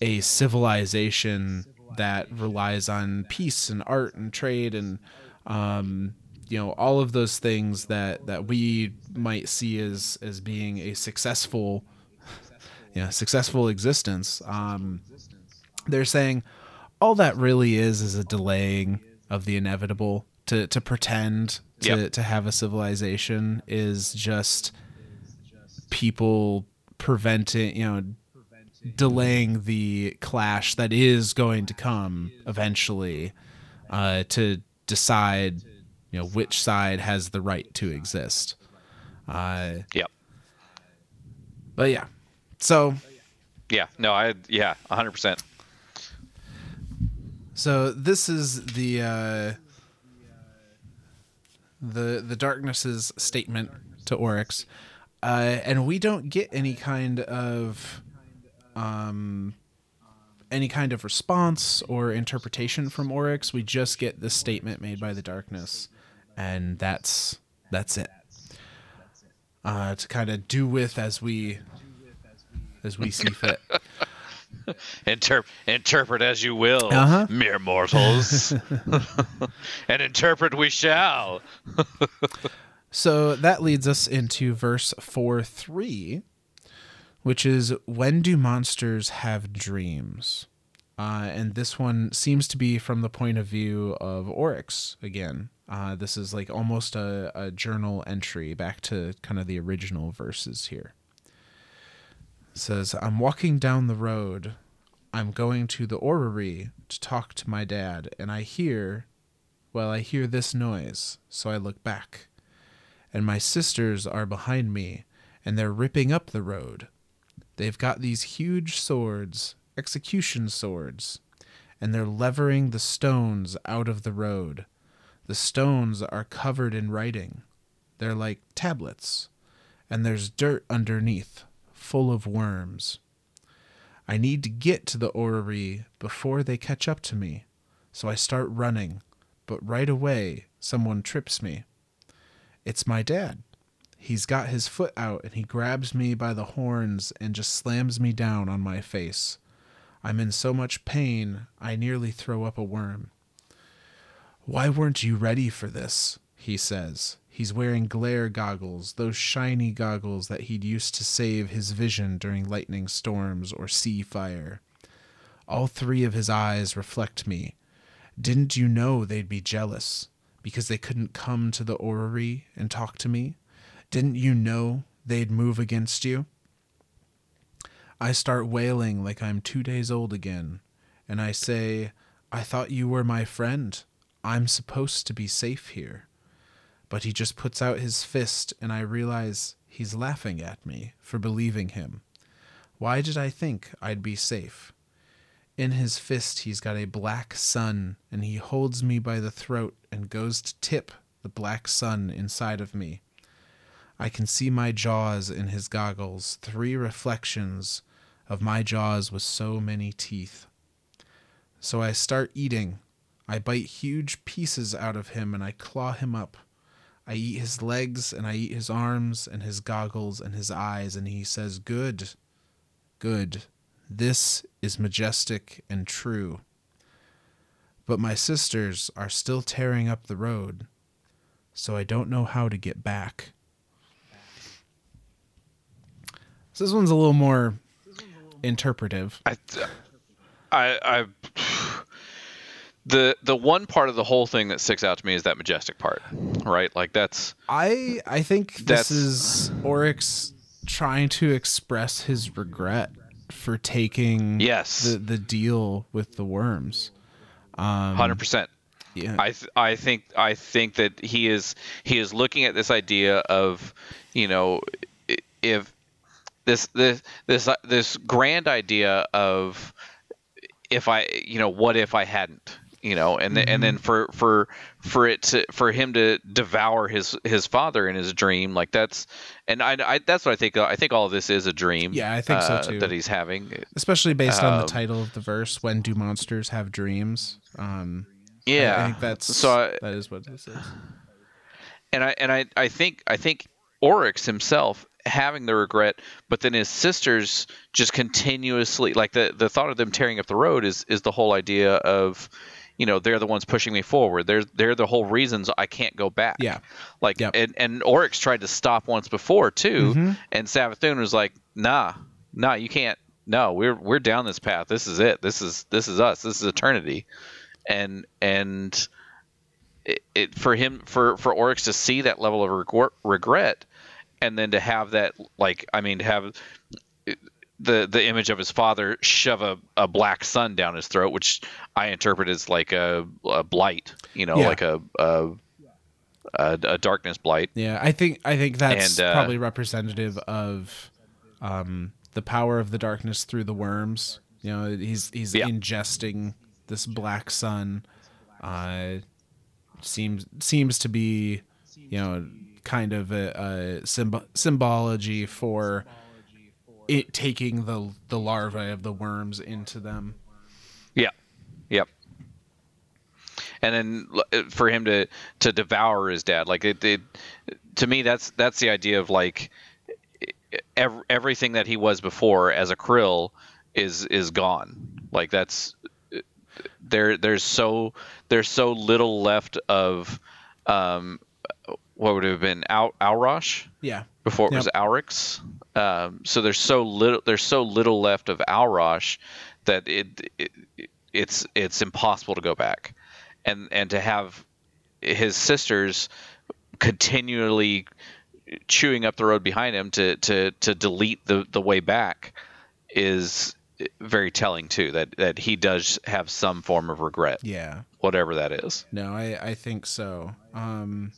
a civilization that relies on peace and art and trade and um, you know all of those things that that we might see as as being a successful yeah successful existence. Um, they're saying all that really is is a delaying of the inevitable. To to pretend to Yep. to have a civilization is just people preventing you know delaying the clash that is going to come eventually uh, to decide you know which side has the right to exist uh, Yep. but yeah so Yeah. No. I. Yeah. hundred percent. So this is the uh, the the darkness's statement to Oryx, uh, and we don't get any kind of um, any kind of response or interpretation from Oryx. We just get this statement made by the darkness, and that's that's it. Uh, to kind of do with as we as we see fit. Interp- interpret as you will, Uh-huh. mere mortals, and interpret we shall. So that leads us into verse 4 3, which is When do monsters have dreams? Uh, and this one seems to be from the point of view of Oryx again. Uh, this is like almost a, a journal entry back to kind of the original verses here. It says, I'm walking down the road. I'm going to the orrery to talk to my dad, and I hear, well, I hear this noise, so I look back and my sisters are behind me, and they're ripping up the road. They've got these huge swords, execution swords, and they're levering the stones out of the road. The stones are covered in writing. They're like tablets, and there's dirt underneath, full of worms. I need to get to the orrery before they catch up to me, so I start running, but right away someone trips me. It's my dad. He's got his foot out and he grabs me by the horns and just slams me down on my face. I'm in so much pain, I nearly throw up a worm. Why weren't you ready for this? He says. He's wearing glare goggles, those shiny goggles that he'd used to save his vision during lightning storms or sea fire. All three of his eyes reflect me. Didn't you know they'd be jealous? Because they couldn't come to the orrery and talk to me? Didn't you know they'd move against you? I start wailing like I'm two days old again, and I say, I thought you were my friend. I'm supposed to be safe here. But he just puts out his fist, and I realize he's laughing at me for believing him. Why did I think I'd be safe? In his fist, he's got a black sun, and he holds me by the throat and goes to tip the black sun inside of me. I can see my jaws in his goggles, three reflections of my jaws with so many teeth. So I start eating. I bite huge pieces out of him and I claw him up. I eat his legs and I eat his arms and his goggles and his eyes, and he says, Good, good. This is majestic and true. But my sisters are still tearing up the road, so I don't know how to get back. So this one's a little more interpretive. I, I, I, the the one part of the whole thing that sticks out to me is that majestic part, right? Like that's I I think this is Oryx trying to express his regret for taking yes, the the deal with the worms. Um, hundred percent. Yeah. I th- I think I think that he is he is looking at this idea of you know if this this this uh, this grand idea of if I you know what if I hadn't you know and then and then for for for it to for him to devour his his father in his dream like that's and I, I that's what I think I think all of this is a dream Yeah, I think so, uh, too. that he's having Especially based on the Um, title of the verse, "When do monsters have dreams?" Um, I- yeah I, think that's so I, that is what this is. and I and I, I think I think Oryx himself having the regret, but then his sisters just continuously like the the thought of them tearing up the road is is the whole idea of you know they're the ones pushing me forward. They're they're the whole reasons I can't go back. Yeah. Like Yep. and and Oryx tried to stop once before too, Mhm. and Savathun was like, "Nah, nah, you can't. No, we're we're down this path. This is it. This is this is us. This is eternity." And and it, it for him for for Oryx to see that level of regret and then to have that like I mean to have the the image of his father shove a, a black sun down his throat which I interpret as like a, a blight you know Yeah. like a a, a a darkness blight Yeah, I think I think that's And, uh, probably representative of um, the power of the darkness through the worms. You know, he's he's Yeah. ingesting this black sun. Uh, seems seems to be, you know, kind of a, a symb- symbology for it taking the the larvae of the worms into them. Yeah. Yep. And then for him to to devour his dad, like it, it to me, that's that's the idea of like ev- everything that he was before as a krill is is gone. Like that's there. There's so there's so little left of um, what would it have been Al Aurash Yeah, before it was Yep. Auryx. Um, so there's so little there's so little left of Aurash that it, it it's it's impossible to go back, and and to have his sisters continually chewing up the road behind him to to to delete the the way back is very telling too that that he does have some form of regret yeah. whatever that is No, I I think so. Um,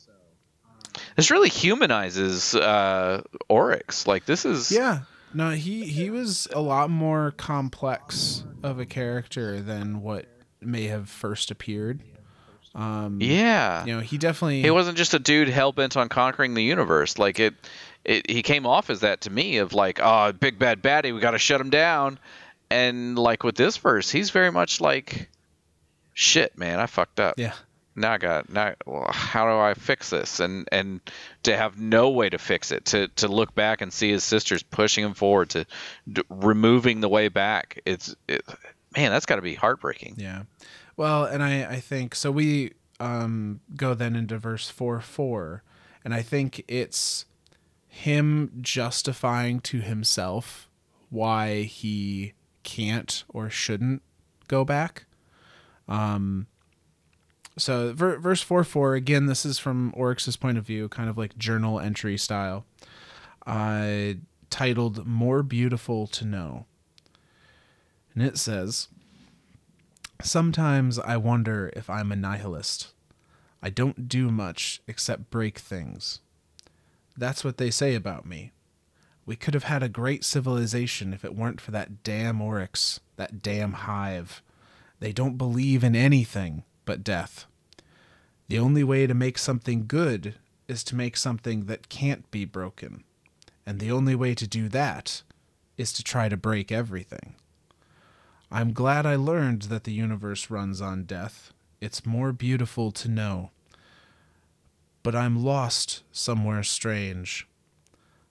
this really humanizes uh oryx like this is Yeah. No, he he was a lot more complex of a character than what may have first appeared. Um yeah you know, he definitely He wasn't just a dude hell bent on conquering the universe. Like it, it, he came off as that to me of like, oh, big bad baddie, we got to shut him down. And like with this verse, he's very much like, shit, man, I fucked up. Yeah. Now now. How do I fix this? And and to have no way to fix it, to to look back and see his sisters pushing him forward, to d- removing the way back. It's it, man, that's got to be heartbreaking. Yeah. Well, and I I think so we um go then into verse 4 4 and I think it's him justifying to himself why he can't or shouldn't go back. Um so ver- verse 4 4 again this is from oryx's point of view kind of like journal entry style. Uh, titled more beautiful to know. And it says sometimes i wonder if i'm a nihilist. I don't do much except break things. That's what they say about me. We could have had a great civilization if it weren't for that damn oryx that damn hive. They don't believe in anything but death. The only way to make something good is to make something that can't be broken. And the only way to do that is to try to break everything. I'm glad I learned that the universe runs on death. It's more beautiful to know. But I'm lost somewhere strange.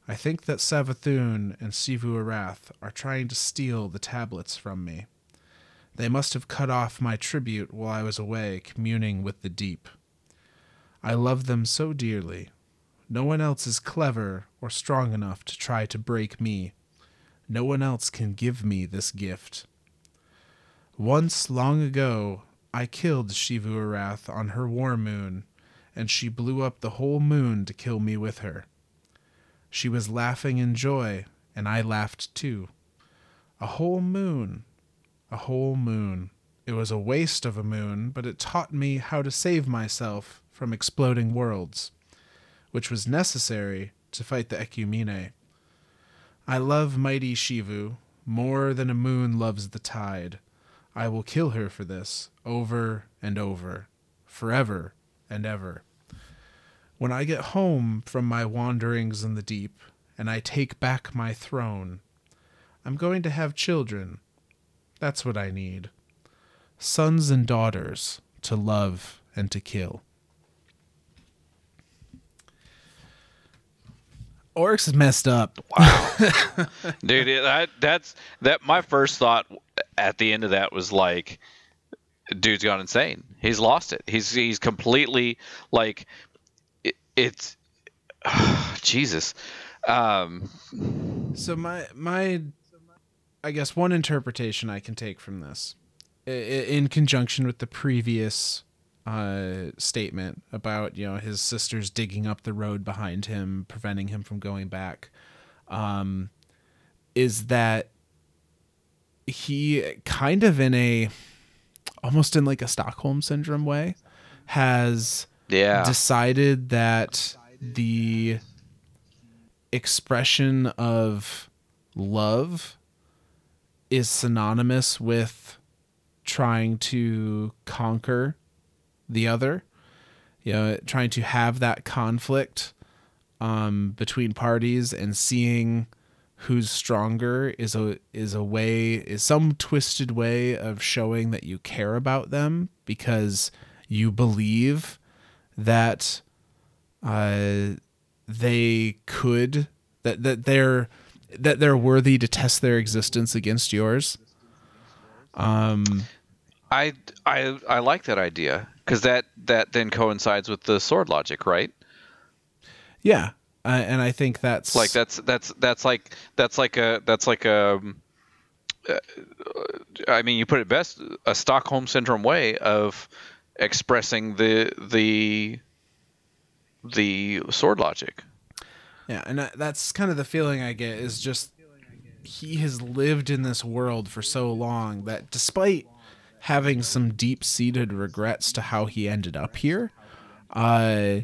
I think that Savathun and Xivu Arath are trying to steal the tablets from me. They must have cut off my tribute while I was away communing with the deep. I love them so dearly. No one else is clever or strong enough to try to break me. No one else can give me this gift. Once, long ago, I killed Xivu Arath on her war moon, and she blew up the whole moon to kill me with her. She was laughing in joy, and I laughed too. A whole moon, a whole moon. It was a waste of a moon, but it taught me how to save myself from exploding worlds, which was necessary to fight the Ecumene. I love mighty Xivu more than a moon loves the tide. I will kill her for this, over and over, forever and ever. When I get home from my wanderings in the deep, and I take back my throne, I'm going to have children that's what I need. Sons and daughters to love and to kill. Oryx is messed up. Wow, dude, that that's that. My first thought at the end of that was like, dude's gone insane. He's lost it. He's he's completely like, it, it's Jesus. Um, so my my I guess one interpretation I can take from this, in conjunction with the previous uh, statement about you know his sisters digging up the road behind him, preventing him from going back, um, is that he kind of in a almost in like a Stockholm syndrome way has yeah. decided that the expression of love is synonymous with trying to conquer the other you know trying to have that conflict um, between parties and seeing who's stronger is a is a way is some twisted way of showing that you care about them because you believe that uh, they could that that they're that they're worthy to test their existence against yours. Um, I I I like that idea because that that then coincides with the sword logic, right? Yeah, uh, and I think that's like that's that's that's like that's like a that's like a. Uh, I mean, you put it best a Stockholm syndrome way of expressing the the the sword logic. Yeah, and that's kind of the feeling I get is just he has lived in this world for so long that despite having some deep-seated regrets to how he ended up here, uh,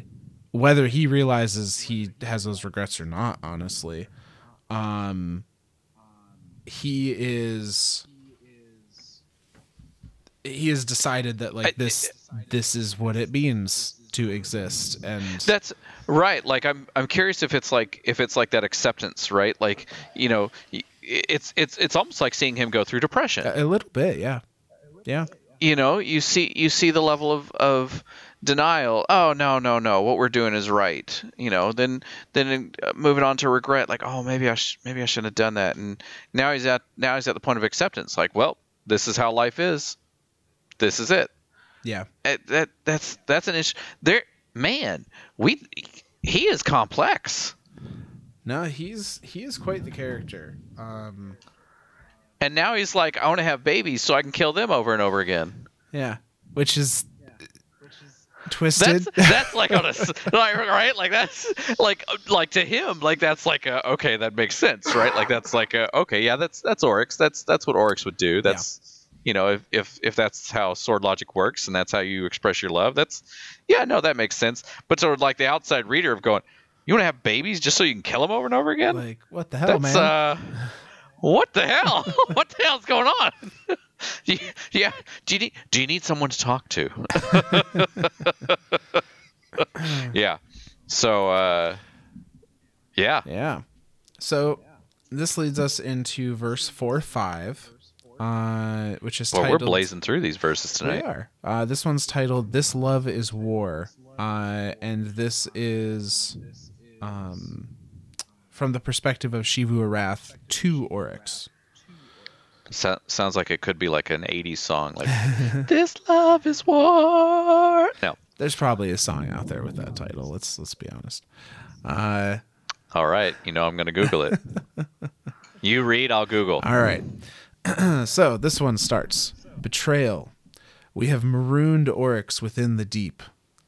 whether he realizes he has those regrets or not, honestly, um, he is he has decided that like this this is what it means to exist and that's right like i'm i'm curious if it's like if it's like that acceptance right? Like you know it's it's it's almost like seeing him go through depression. A little bit yeah. Yeah. You know you see you see the level of of denial. Oh no no no what we're doing is right you know? Then then uh, moving on to regret like oh maybe i sh- maybe i shouldn't have done that. And now he's at now he's at the point of acceptance like well this is how life is. This is it. Yeah. That, that that's that's an issue. There, man, we he is complex. No, he's he is quite the character. Um, and now he's like, I want to have babies so I can kill them over and over again. Yeah, which is twisted. That's that's like on a like, right like that's like like to him like that's like a okay that makes sense right like that's like a okay yeah that's that's Oryx that's that's what Oryx would do that's you know if, if if that's how sword logic works and that's how you express your love that's yeah no that makes sense. But sort of like the outside reader of going you want to have babies just so you can kill them over and over again? Like what the hell, that's man? uh what the hell? What the hell's going on? Do you- yeah. Do you need do you need someone to talk to? Yeah. So uh yeah. Yeah. So this leads us into verse four five, uh, which is well we're blazing through these verses We tonight are. Uh, this one's titled "This Love Is War," uh, and this is um, from the perspective of Xivu Arath to Oryx. so, sounds like it could be like an 80s song like this love is war no There's probably a song out there with that title. Let's let's be honest. Uh, all right you know i'm gonna google it you read i'll google All right. so this one starts Betrayal. We have marooned Oryx within the deep.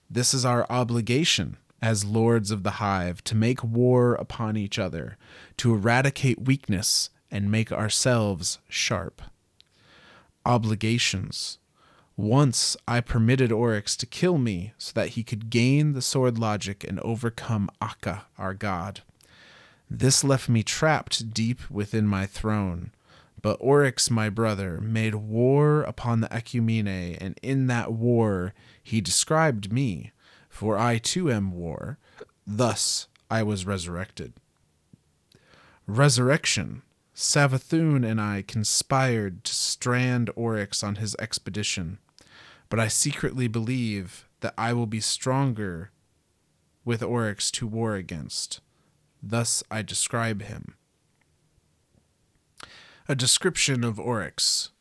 This is our obligation as lords of the hive to make war upon each other, to eradicate weakness and make ourselves sharp. Obligations. Once I permitted Oryx to kill me so that he could gain the sword logic and overcome Akka, our god. This left me trapped deep within my throne. But Oryx, my brother, made war upon the Ecumene, and in that war he described me, for I too am war. Thus I was resurrected. Resurrection. Savathun and I conspired to strand Oryx on his expedition, but I secretly believe that I will be stronger with Oryx to war against. Thus I describe him. A description of Oryx.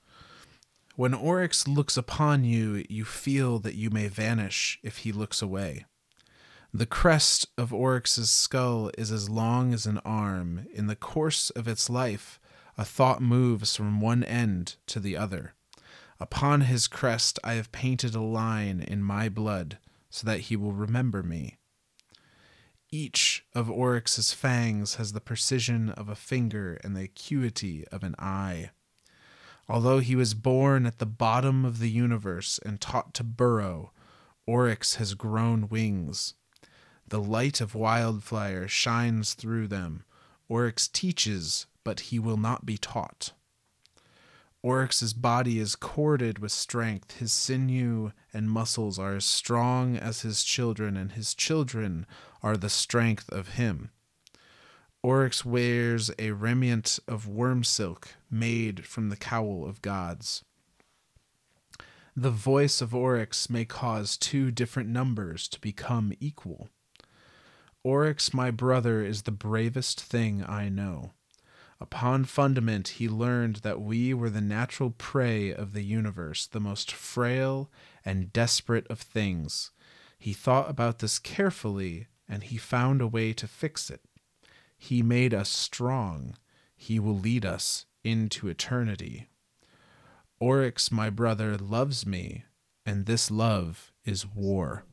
When Oryx looks upon you, you feel that you may vanish if he looks away. The crest of Oryx's skull is as long as an arm. In the course of its life, a thought moves from one end to the other. Upon his crest, I have painted a line in my blood so that he will remember me. Each of Oryx's fangs has the precision of a finger and the acuity of an eye. Although he was born at the bottom of the universe and taught to burrow, Oryx has grown wings. The light of wildfire shines through them. Oryx teaches, but he will not be taught. Oryx's body is corded with strength. His sinew and muscles are as strong as his children, and his children are the strength of him. Oryx wears a remnant of worm silk made from the cowl of gods. The voice of Oryx may cause two different numbers to become equal. Oryx, my brother, is the bravest thing I know. Upon fundament, he learned that we were the natural prey of the universe, the most frail and desperate of things. He thought about this carefully, and he found a way to fix it. He made us strong. He will lead us into eternity. Oryx, my brother, loves me, and this love is war.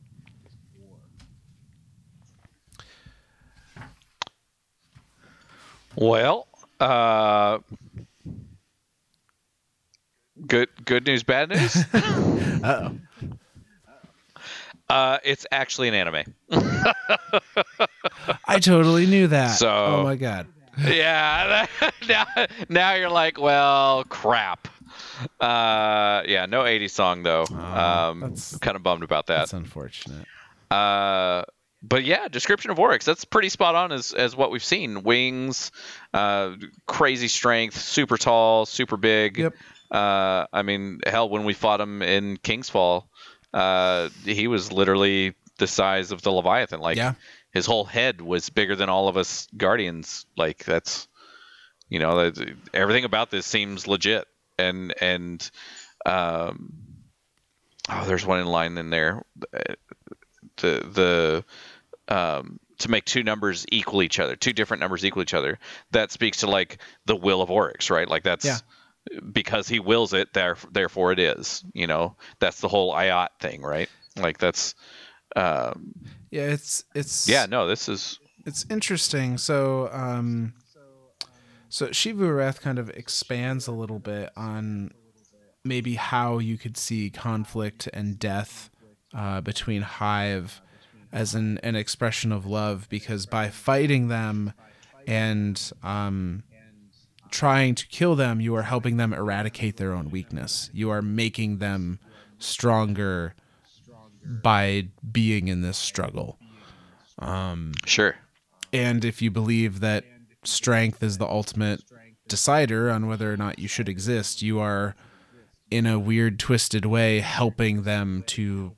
Well, uh, good good news, bad news. Uh oh. Uh, it's actually an anime. I totally knew that. So- oh my god. yeah. now, now you're like, well, crap. Uh, yeah, no 80s song though. Oh, um, that's- kind of bummed about that. That's unfortunate. Uh, but yeah, description of Oryx. That's pretty spot on as as what we've seen. Wings, uh, crazy strength, super tall, super big. Yep. Uh, I mean, hell, when we fought him in King's Fall, uh, he was literally the size of the Leviathan. Like Yeah. his whole head was bigger than all of us Guardians. Like that's, you know, that, everything about this seems legit. And and um, oh, there's one in line in there. The the um, to make two numbers equal each other, two different numbers equal each other. That speaks to like the will of Oryx, right? Like that's Yeah. Because he wills it, there, therefore it is. You know, that's the whole IOT thing, right? Like that's, um, Yeah, it's it's yeah, no, this is it's interesting. So, um, so Xivu Arath kind of expands a little bit on maybe how you could see conflict and death uh, between Hive as an, an expression of love, because by fighting them and um, trying to kill them, you are helping them eradicate their own weakness. You are making them stronger by being in this struggle. Um, sure. And if you believe that strength is the ultimate decider on whether or not you should exist, you are in a weird, twisted way helping them to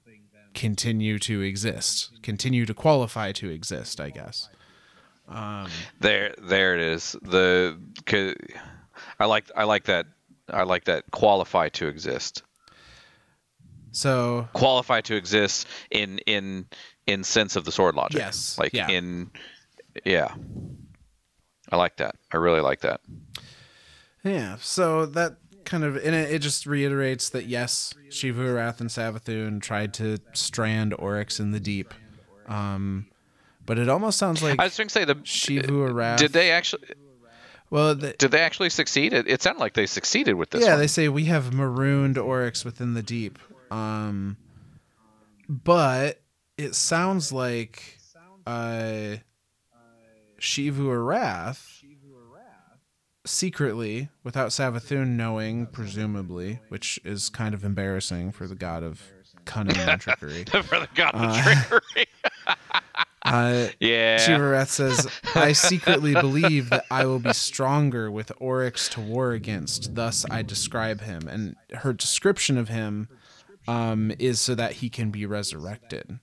continue to exist, continue to qualify to exist, I guess. There, there it is. The I like I like that I like that qualify to exist. So, Qualify to exist in in in sense of the sword logic. Yes, Like yeah. in yeah. I like that. I really like that. yeah, so that kind of, and it, it just reiterates that yes, Xivu Arath and Savathun tried to strand Oryx in the deep. Um, but it almost sounds like I was going to say the Xivu Arath. did they actually Well, the, did they actually succeed? It, it sounded like they succeeded with this yeah, one. they say we have marooned Oryx within the deep. Um, but it sounds like uh, Xivu Arath secretly, without Savathun knowing, presumably, which is kind of embarrassing for the god of cunning and trickery. for the god of Uh, trickery. Uh, Yeah. Xivu Arath says, I secretly believe that I will be stronger with Oryx to war against. Thus, I describe him. And her description of him um, is so that he can be resurrected.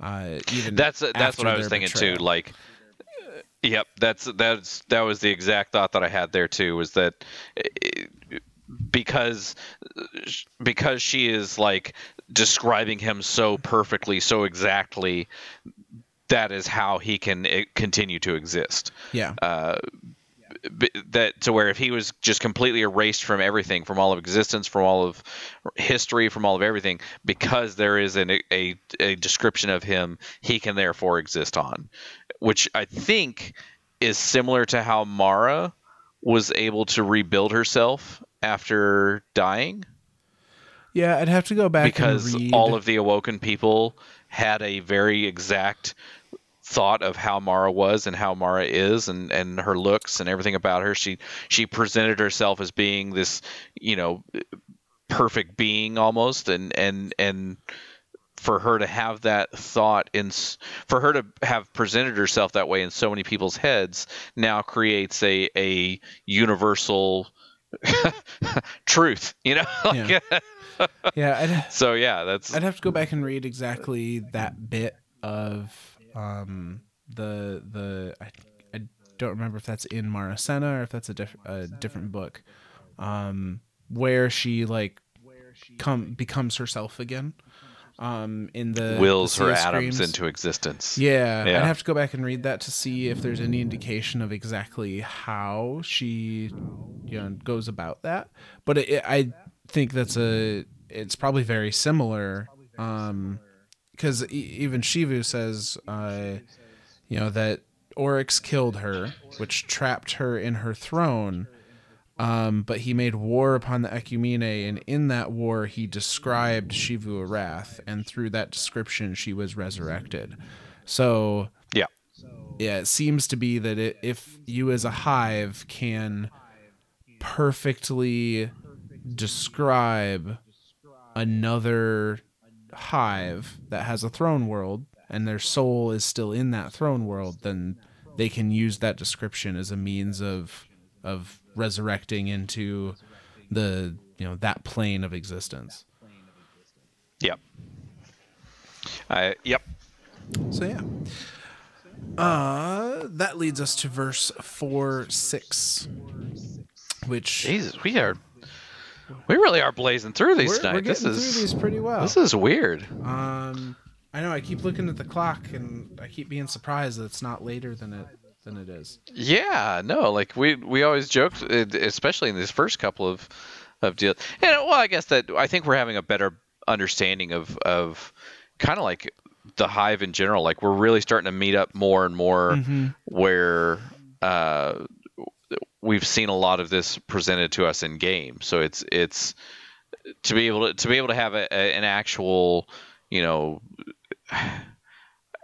Uh, even That's that's what I was thinking betrayal. too. Like, uh, yep, that's that's that was the exact thought that I had there too. Was that uh, because because she is like describing him so perfectly, so exactly. That is how he can uh, continue to exist. Yeah. Uh, that to where if he was just completely erased from everything from all of existence from all of history from all of everything because there is an, a, a description of him he can therefore exist on which i think is similar to how mara was able to rebuild herself after dying yeah, I'd have to go back because and read. all of the awoken people had a very exact thought of how Mara was and how Mara is and, and her looks and everything about her. She she presented herself as being this, you know, perfect being almost and and and for her to have that thought in for her to have presented herself that way in so many people's heads now creates a a universal truth, you know? Like, yeah, I'd, so yeah, that's I'd have to go back and read exactly that bit of um, the the I, I don't remember if that's in Marasenna or if that's a, diff- a different book, um, where she like come becomes herself again. Um, in the wills the her atoms into existence. Yeah, Yeah. I'd have to go back and read that to see if there's any indication of exactly how she, you know, goes about that. But it, I think that's a, it's probably very similar, um, because e- even Xivu says, uh, you know, that Oryx killed her, which trapped her in her throne. Um, but he made war upon the Ecumene, and in that war, he described Xivu Arath, and through that description, she was resurrected. So, Yeah. yeah, it seems to be that it, if you as a hive can perfectly describe another hive that has a throne world and their soul is still in that throne world, then they can use that description as a means of of resurrecting into the you know that plane of existence. Yep. I yep. So yeah. Uh that leads us to verse four six. Which Jesus, we are we really are blazing through these we're, tonight. we're this is these pretty well. this is weird. Um, I know. I keep looking at the clock, and I keep being surprised that it's not later than it than it is. Yeah, no, like we we always joked, uh, especially in these first couple of of deals. And well, I guess that I think we're having a better understanding of of kind of like the hive in general. Like we're really starting to meet up more and more Mm-hmm. where uh, we've seen a lot of this presented to us in game. So it's it's to be able to to be able to have a, a, an actual, you know.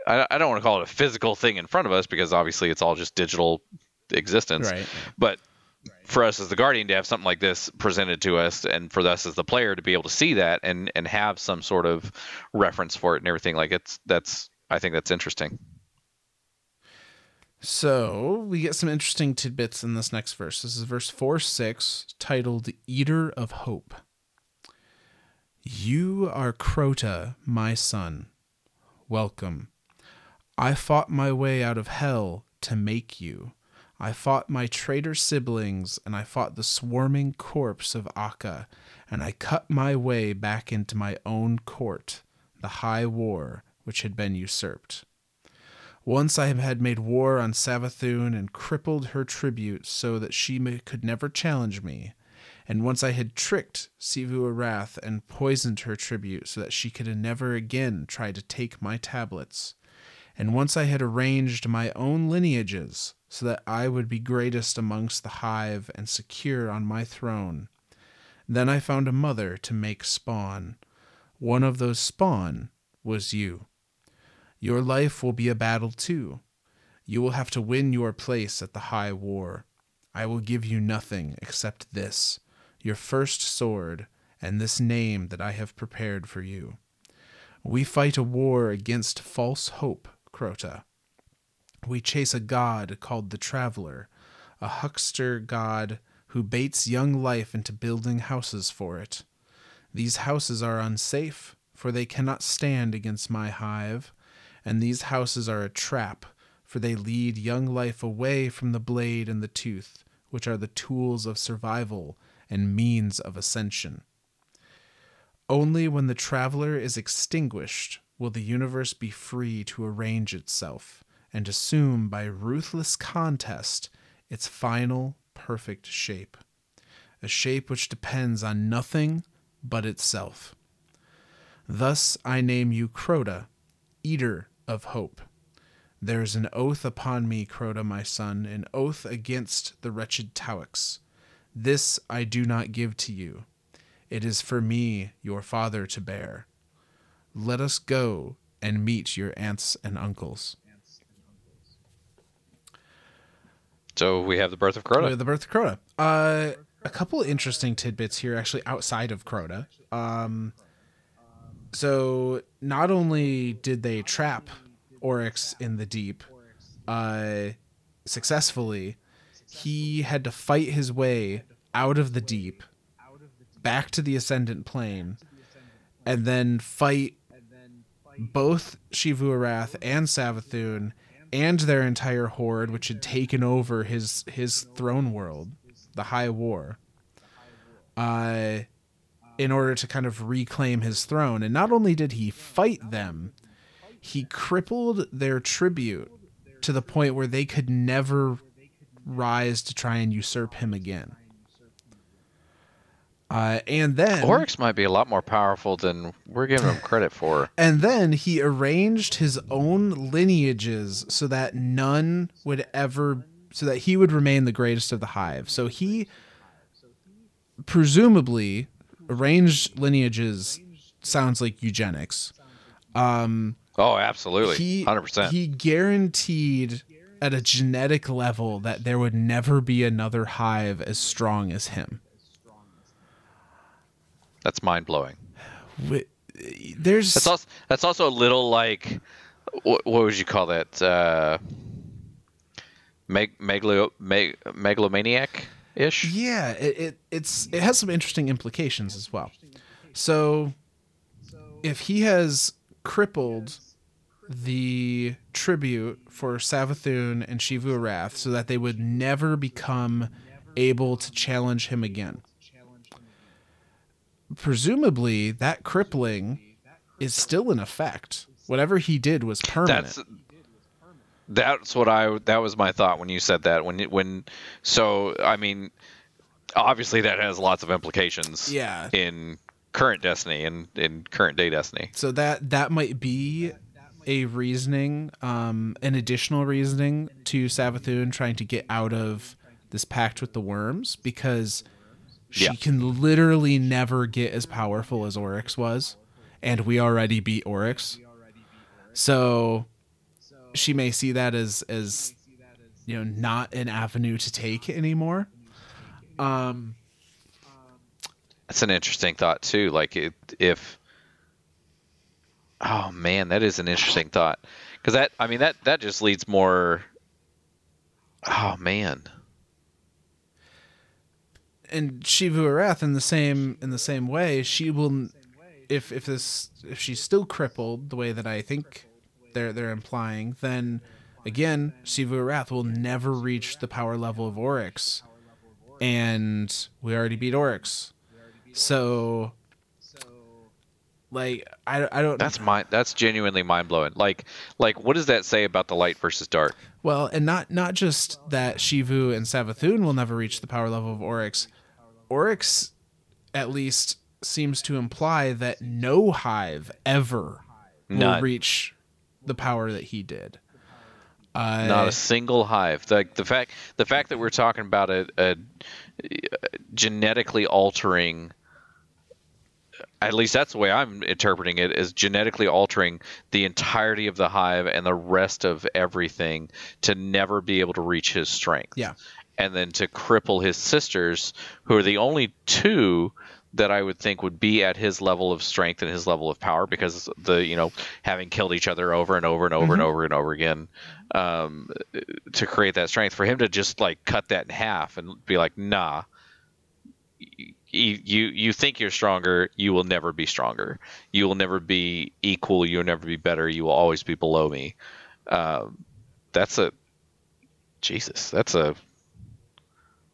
I, I don't want to call it a physical thing in front of us because obviously it's all just digital existence Right. but for us as the guardian to have something like this presented to us and for us as the player to be able to see that and and have some sort of reference for it and everything like it's that's i think that's interesting So we get some interesting tidbits in this next verse. This is verse 4 6, titled Eater of Hope. You are Crota, my son. Welcome. I fought my way out of hell to make you. I fought my traitor siblings, and I fought the swarming corpse of Akka, and I cut my way back into my own court, the high war which had been usurped. Once I had made war on Savathun and crippled her tribute so that she could never challenge me. And once I had tricked Xivu Arath and poisoned her tribute so that she could never again try to take my tablets. And once I had arranged my own lineages so that I would be greatest amongst the hive and secure on my throne. Then I found a mother to make spawn. One of those spawn was you. Your life will be a battle too. You will have to win your place at the high war. I will give you nothing except this your first sword and this name that I have prepared for you. We fight a war against false hope, Crota. We chase a god called the Traveler, a huckster god who baits young life into building houses for it. These houses are unsafe, for they cannot stand against my hive, and these houses are a trap, for they lead young life away from the blade and the tooth, which are the tools of survival and means of ascension. Only when the traveler is extinguished will the universe be free to arrange itself and assume by ruthless contest its final perfect shape, a shape which depends on nothing but itself. Thus I name you Crota, Eater of Hope. There is an oath upon me, Crota, my son, an oath against the wretched Taox. This I do not give to you. It is for me, your father, to bear. Let us go and meet your aunts and uncles. so we have the birth of crota The birth of Crota. Uh, a couple of interesting tidbits here, actually, outside of Crota. Um, so not only did they trap Oryx in the deep uh, successfully, he had to fight his way out of the deep, back to the ascendant plane, and then fight both Xivu Arath and Savathun and their entire horde, which had taken over his his throne world, the High War, uh, in order to kind of reclaim his throne. And not only did he fight them, he crippled their tribute to the point where they could never rise to try and usurp him again. Uh, and then oryx might be a lot more powerful than we're giving him credit for and then he arranged his own lineages so that none would ever so that he would remain the greatest of the hive. So he presumably arranged lineages sounds like eugenics. Um oh absolutely he 100% he guaranteed at a genetic level that there would never be another hive as strong as him. That's mind-blowing There's That's also that's also a little like what, what would you call that? Uh, meg, megalo, meg, megalomaniac ish. Yeah, it, it it's it has some interesting implications as well. So if he has crippled the tribute for Savathun and Xivu Arath so that they would never become able to challenge him again. Presumably that crippling is still in effect. Whatever he did was permanent. That's that's what I that was my thought when you said that when when so I mean obviously that has lots of implications Yeah. in current Destiny and in current day Destiny. So that that might be a reasoning, um, an additional reasoning to Savathun trying to get out of this pact with the worms because she Yeah. can literally never get as powerful as Oryx was, and we already beat Oryx. So she may see that as as you know not an avenue to take anymore. Um, That's an interesting thought too. Like it, if oh man, that is an interesting thought because that I mean that that just leads more. Oh man, and Xivu Arath in the same in the same way, she will if if this if she's still crippled the way that I think they're they're implying, then again, Xivu Arath will never reach the power level of Oryx. And we already beat Oryx. So like I, I don't that's mind that's genuinely mind blowing. Like like what does that say about the light versus dark? Well, and not not just that Xivu and Savathun will never reach the power level of Oryx. Oryx, at least, seems to imply that no hive ever will reach the power that he did. Uh, Not a single hive. Like the fact the fact that we're talking about a, a genetically altering at least that's the way I'm interpreting it is genetically altering the entirety of the hive and the rest of everything to never be able to reach his strength. Yeah. And then to cripple his sisters who are the only two that I would think would be at his level of strength and his level of power because the you know having killed each other over and over and over and over and over again um, to create that strength for him to just like cut that in half and be like nah you you you think you're stronger you will never be stronger. You will never be equal you'll never be better you will always be below me. Um, that's a jesus that's a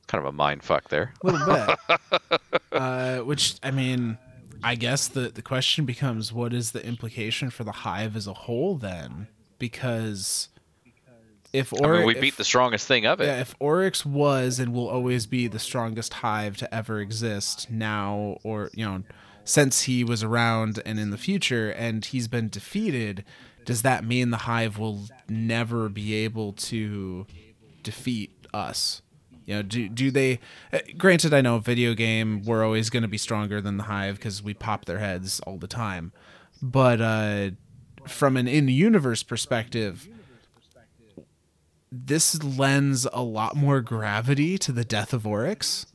kind of a mind fuck there a little bit. uh, which I mean, I guess the the question becomes, what is the implication for the hive as a whole then? Because if I mean, we beat the strongest thing of it Yeah, if Oryx was and will always be the strongest hive to ever exist now, or, you know, since he was around and in the future, and he's been defeated, does that mean the hive will never be able to defeat us? You know, do do they? uh, Granted, I know video game we're always going to be stronger than the hive because we pop their heads all the time, but uh, from an in-universe perspective, this lends a lot more gravity to the death of Oryx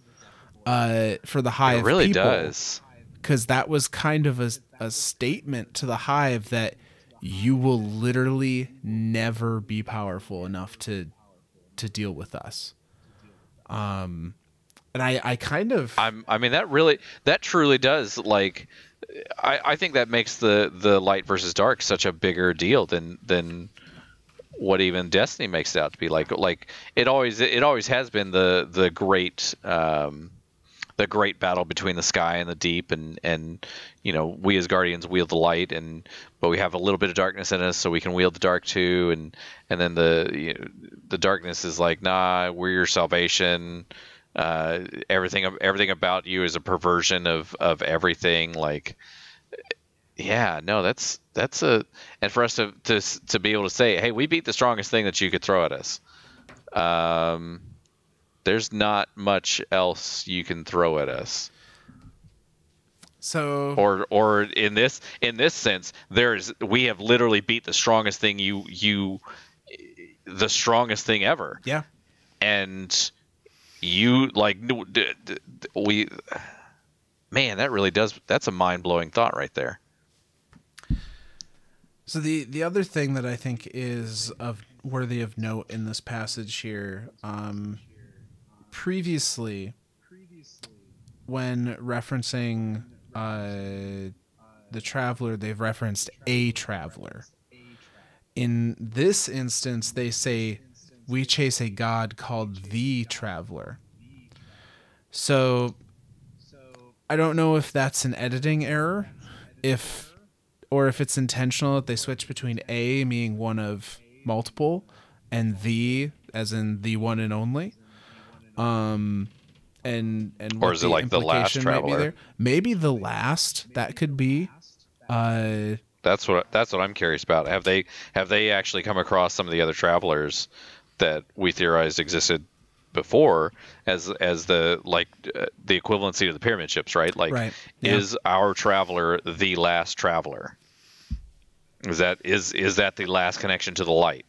uh, for the hive. it really people, does because that was kind of a, a statement to the hive that you will literally never be powerful enough to to deal with us. Um, and I I kind of I'm, I mean, that really, that truly does. Like, I, I think that makes the the light versus dark such a bigger deal than than what even Destiny makes it out to be. Like, like it always it always has been the the great um, the great battle between the sky and the deep, and and you know we as guardians wield the light, and but we have a little bit of darkness in us, so we can wield the dark too, and and then the you know, the darkness is like, nah, we're your salvation. Uh, everything everything about you is a perversion of of everything like yeah no that's that's a and for us to to to be able to say hey we beat the strongest thing that you could throw at us. Um there's not much else you can throw at us. So or or in this in this sense there's we have literally beat the strongest thing you you the strongest thing ever. Yeah. And you like we man that really does that's a mind-blowing thought right there. So the the other thing that I think is of worthy of note in this passage here, um, previously, when referencing uh, the traveler, they've referenced a traveler. In this instance, they say, "We chase a god called the traveler." So, I don't know if that's an editing error, if or if it's intentional that they switch between a meaning one of multiple and the as in the one and only um and and Or what is it like the last implication might be traveler? Maybe the last that could be. Uh, That's what that's what I'm curious about. Have they have they actually come across some of the other travelers that we theorized existed before as as the like uh, the equivalency to the pyramid ships, right? Like Right, yeah. is our traveler the last traveler? Is that is is that the last connection to the light?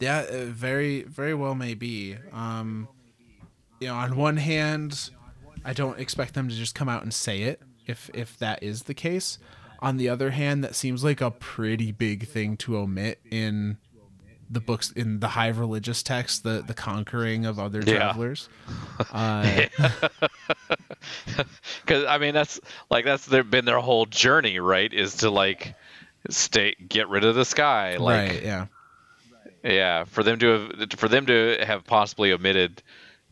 Yeah, uh, very, very well may be. Um, you know, on one hand, I don't expect them to just come out and say it if if that is the case. On the other hand, that seems like a pretty big thing to omit in the books in the high religious text, the the conquering of other Yeah. travelers. Uh, Because I mean that's like that's their, been their whole journey, right? Is to like stay get rid of the sky, like right? Yeah. Yeah, for them to have for them to have possibly omitted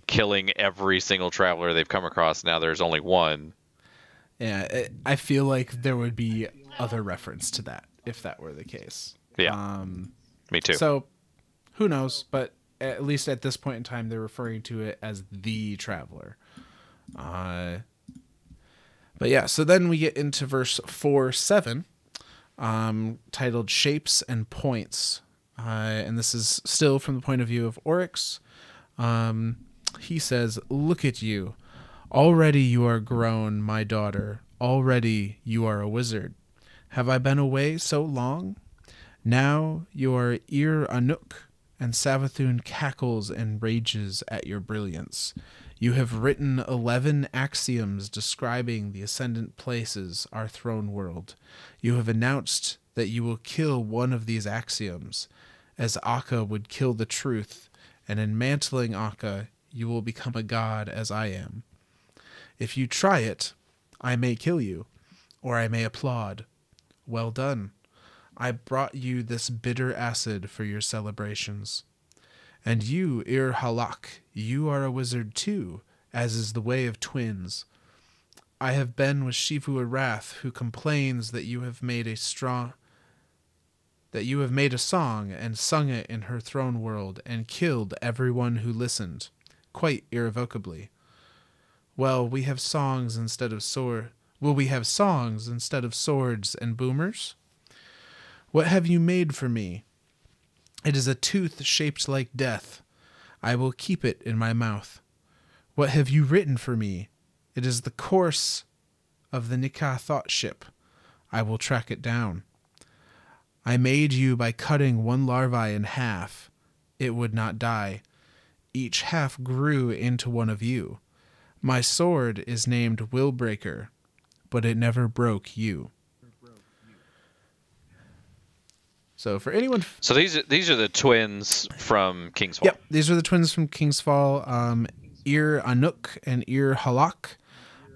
killing every single traveler they've come across. Now there's only one. Yeah, it, I feel like there would be other reference to that if that were the case. Yeah, Um, me too. So, who knows? But at least at this point in time, they're referring to it as the traveler. Uh, but yeah, so then we get into verse four seven, um, titled "Shapes and Points," uh, and this is still from the point of view of Oryx. Um, he says, "Look at you." Already you are grown, my daughter. Already you are a wizard. Have I been away so long? Now you are Ir Anuk, and Savathun cackles and rages at your brilliance. You have written eleven axioms describing the ascendant places, our throne world. You have announced that you will kill one of these axioms, as Akka would kill the truth, and in mantling Akka, you will become a god as I am. If you try it, I may kill you, or I may applaud. Well done. I brought you this bitter acid for your celebrations. And you, Ir Halak, you are a wizard too, as is the way of twins. I have been with Xivu Arath, who complains that you have made a strong that you have made a song and sung it in her throne world and killed everyone who listened, quite irrevocably. Well, we have songs instead of sword. Will we have songs instead of swords and boomers? What have you made for me? It is a tooth shaped like death. I will keep it in my mouth. What have you written for me? It is the course of the Nikah thought ship. I will track it down. I made you by cutting one larvae in half. It would not die. Each half grew into one of you. My sword is named Willbreaker, but it never broke you. So for anyone so these are, these are the twins from King's Fall. Yep, these are the twins from King's Fall, um, Ir Anuk and Ir Halak,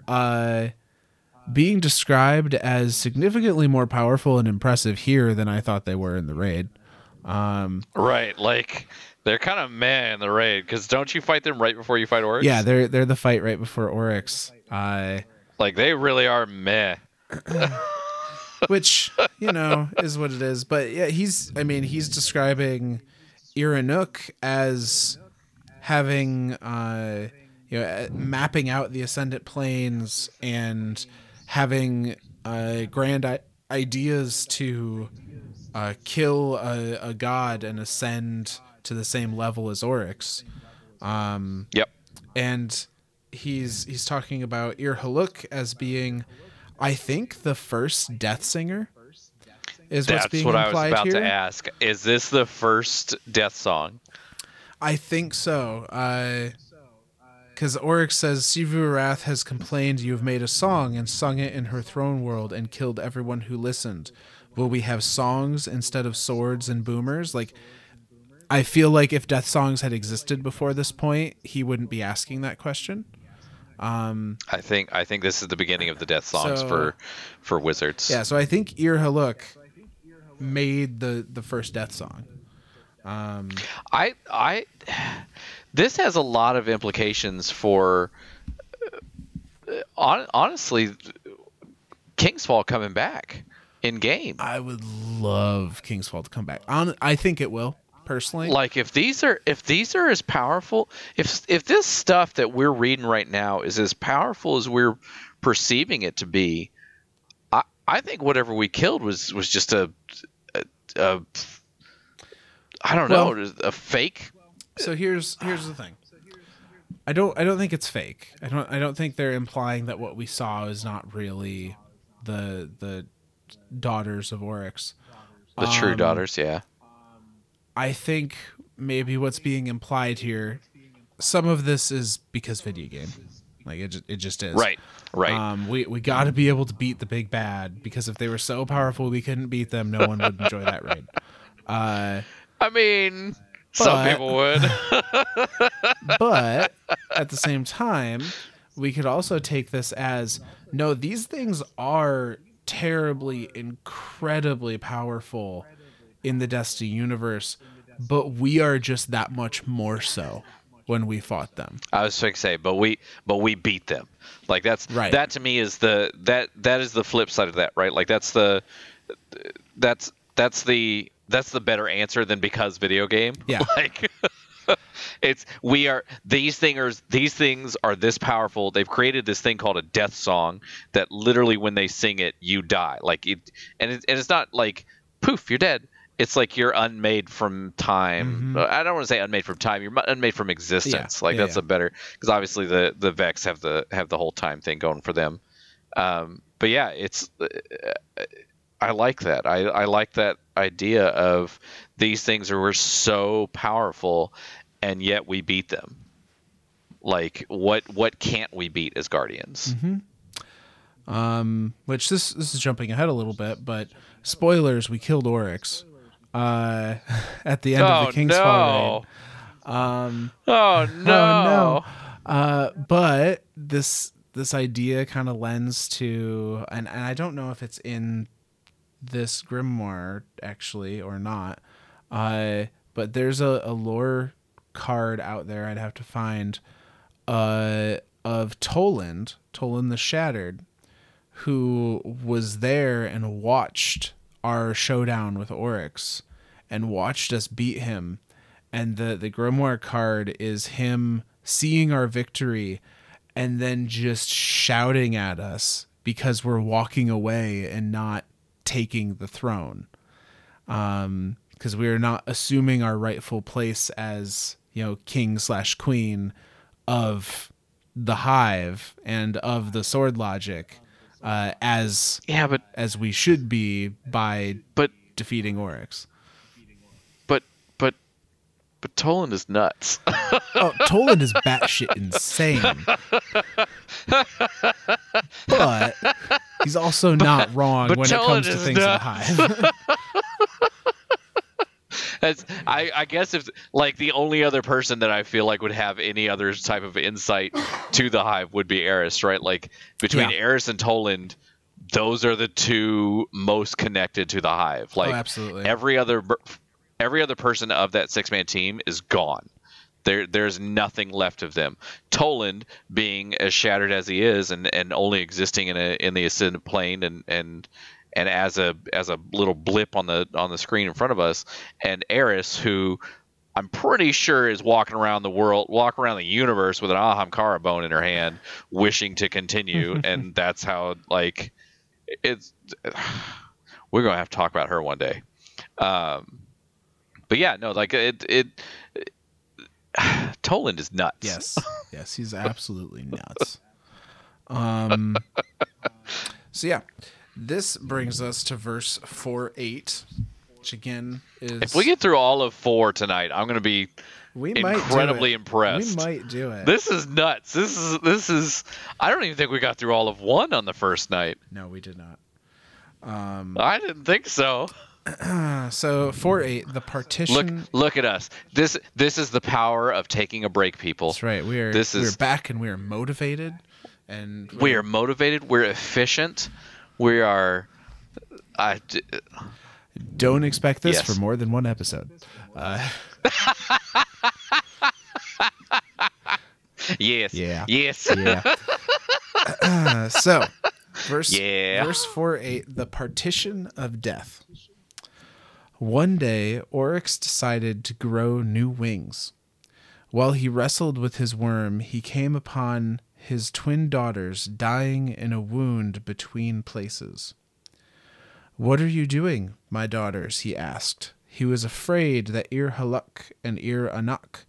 uh, being described as significantly more powerful and impressive here than I thought they were in the raid. Um, Right, like they're kind of meh in the raid because don't you fight them right before you fight Oryx? yeah, they're they're the fight right before Oryx, uh, like they really are meh. which you know is what it is. But yeah, he's I mean he's describing Ir Anuk as having uh, you know mapping out the ascendant planes and having uh, grand I- ideas to uh, kill a, a god and ascend to the same level as Oryx. Um, Yep. and he's he's talking about Ir Halak as being, I think, the first Death Singer. Is what's That's being what I was implied about here. to ask. Is this the first death song? I think so. Because Oryx says Xivu Arath has complained you have made a song and sung it in her throne world and killed everyone who listened. Will we have songs instead of swords and boomers? Like, I feel like if death songs had existed before this point, he wouldn't be asking that question. Um, I think I think this is the beginning of the death songs So- for for wizards. yeah, so I think Ir Halak made the the first death song. Um, I I this has a lot of implications for uh, honestly King's Fall coming back in game. I would love King's Fall to come back. On, I think it will personally. like if these are if these are as powerful if if this stuff that we're reading right now is as powerful as we're perceiving it to be i i think whatever we killed was was just a a, a i don't Well- know a fake so here's here's the thing. I don't I don't think it's fake. I don't I don't think they're implying that what we saw is not really the the daughters of Oryx. the true Um, daughters yeah I think maybe what's being implied here, some of this is because video game, like it, ju- it just is. right right Um, we we got to be able to beat the big bad because if they were so powerful we couldn't beat them, no one would enjoy that raid. Uh, i mean some but- people would but at the same time, we could also take this as no, these things are terribly, incredibly powerful in the Destiny universe, but we are just that much more so when we fought them. I was going to say, but we but we beat them. Like that's Right. that to me is the that that is the flip side of that, right? Like that's the that's that's the that's the better answer than because video game. Yeah. Like it's we are these things these things are this powerful. They've created this thing called a death song that literally when they sing it, you die. Like it and it, and it's not like poof, you're dead. It's like you're unmade from time. I don't want to say unmade from time. You're unmade from existence. Yeah. Like Mm-hmm. Yeah, that's yeah. a better because obviously the the Vex have the have the whole time thing going for them. Um, but yeah, it's uh, I like that. I I like that idea of these things are we're so powerful, and yet we beat them. Like what what can't we beat as guardians? Um, which this this is jumping ahead a little bit, but spoilers: we killed Oryx uh, at the end of Oh the King's Fall no! raid. Um, Oh no! no. Uh, but this this idea kind of lends to, and, and I don't know if it's in this grimoire actually or not. Uh, but there's a, a lore card out there I'd have to find uh, of Toland, Toland the Shattered, who was there and watched our showdown with Oryx and watched us beat him. And the, the Grimoire card is him seeing our victory and then just shouting at us because we're walking away and not taking the throne. Um, because we are not assuming our rightful place as, you know, king slash queen of the hive and of the sword logic uh, as Yeah, but as we should be by but defeating Oryx. but but but Toland is nuts. Oh, Toland is batshit insane. but he's also not wrong when it comes to things not- hive. That's I, I guess if like the only other person that I feel like would have any other type of insight to the hive would be Eris, right? Like between Yeah. Eris and Toland, those are the two most connected to the hive. Oh, like oh, absolutely. every other every other person of that six man team is gone. There there's nothing left of them. Toland being as shattered as he is and, and only existing in a in the ascendant plane and and and as a as a little blip on the on the screen in front of us, and Eris who I'm pretty sure is walking around the world, walking around the universe with an Ahamkara bone in her hand, wishing to continue, and that's how like it's. We're gonna have to talk about her one day. Um, but yeah, no, like it it. Toland is nuts. Yes. Yes, he's absolutely nuts. Um So yeah, this brings us to verse 4 8, which again is If we get through all of four tonight, I'm gonna be we incredibly impressed. We might do it. This is nuts. This is this is. I don't even think we got through all of one on the first night. no, we did not. Um I didn't think so. so 4 8, the partition look look at us. This this is the power of taking a break, people. That's right. We are This is we're back and we are motivated and We are motivated. We're efficient. We are. I d- don't expect this Yes. for more than one episode. Uh, yes. Yeah. Yes. yeah. Uh, so, verse Yeah. verse four eight, the partition of death. One day, Oryx decided to grow new wings. While he wrestled with his worm, he came upon his twin daughters dying in a wound between places. What are you doing, my daughters? he asked. He was afraid that Ir Halak and Ir Anuk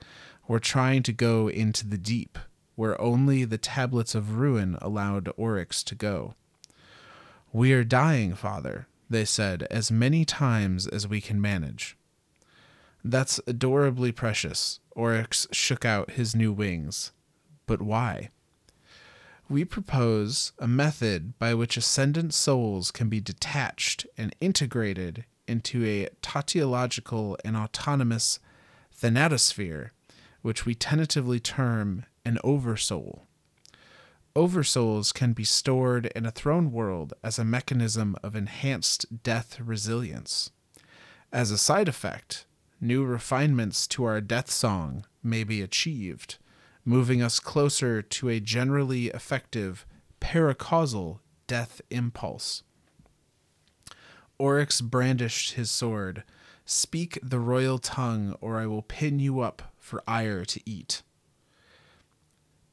were trying to go into the deep, where only the tablets of ruin allowed Oryx to go. We are dying, father, they said, as many times as we can manage. That's adorably precious. Oryx shook out his new wings. But why? We propose a method by which ascendant souls can be detached and integrated into a tautological and autonomous thanatosphere, which we tentatively term an oversoul. Oversouls can be stored in a throne world as a mechanism of enhanced death resilience. As a side effect, new refinements to our death song may be achieved, moving us closer to a generally effective paracausal death impulse. Oryx brandished his sword. Speak the royal tongue, or I will pin you up for ire to eat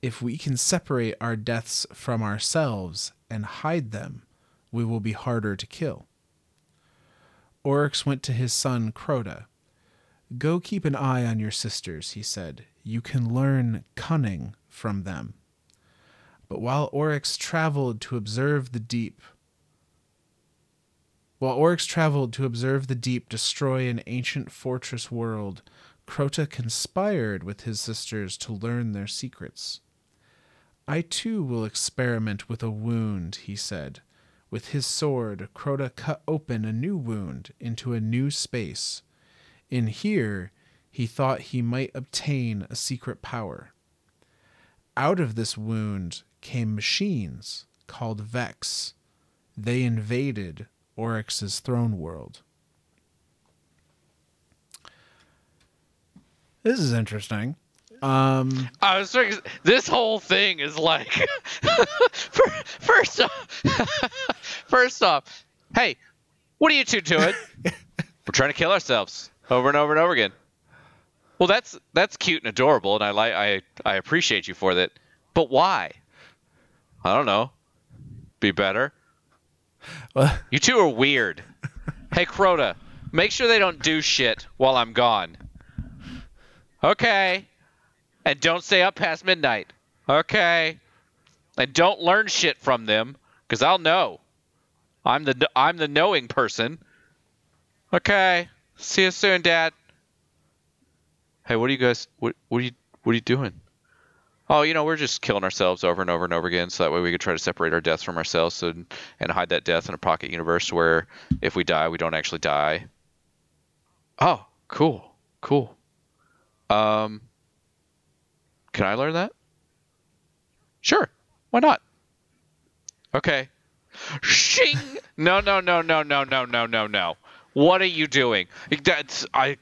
if we can separate our deaths from ourselves and hide them, we will be harder to kill. Oryx went to his son Crota. Go keep an eye on your sisters, he said. You can learn cunning from them. But while Oryx traveled to observe the deep, while Oryx traveled to observe the deep destroy an ancient fortress world, Crota conspired with his sisters to learn their secrets. I too will experiment with a wound, he said. With his sword, Crota cut open a new wound into a new space. In here, he thought he might obtain a secret power. Out of this wound came machines called Vex. They invaded Oryx's throne world. This is interesting. Um, I was thinking, this whole thing is like, first off, first off, hey, what are you two doing? We're trying to kill ourselves over and over and over again. Well, that's that's cute and adorable, and I like I I appreciate you for that. But why? I don't know. Be better. you two are weird. hey, Crota, make sure they don't do shit while I'm gone. Okay. And don't stay up past midnight. Okay. And don't learn shit from them, because I'll know. I'm the I'm the knowing person. Okay. See you soon, Dad. Hey, what are you guys? What what are you what are you doing? Oh, you know, we're just killing ourselves over and over and over again, so that way we could try to separate our deaths from ourselves and and hide that death in a pocket universe where if we die, we don't actually die. Oh, cool, cool. Um, can I learn that? Sure. Why not? Okay. Shing! No, no, no, no, no, no, no, no, no. What are you doing? That's I.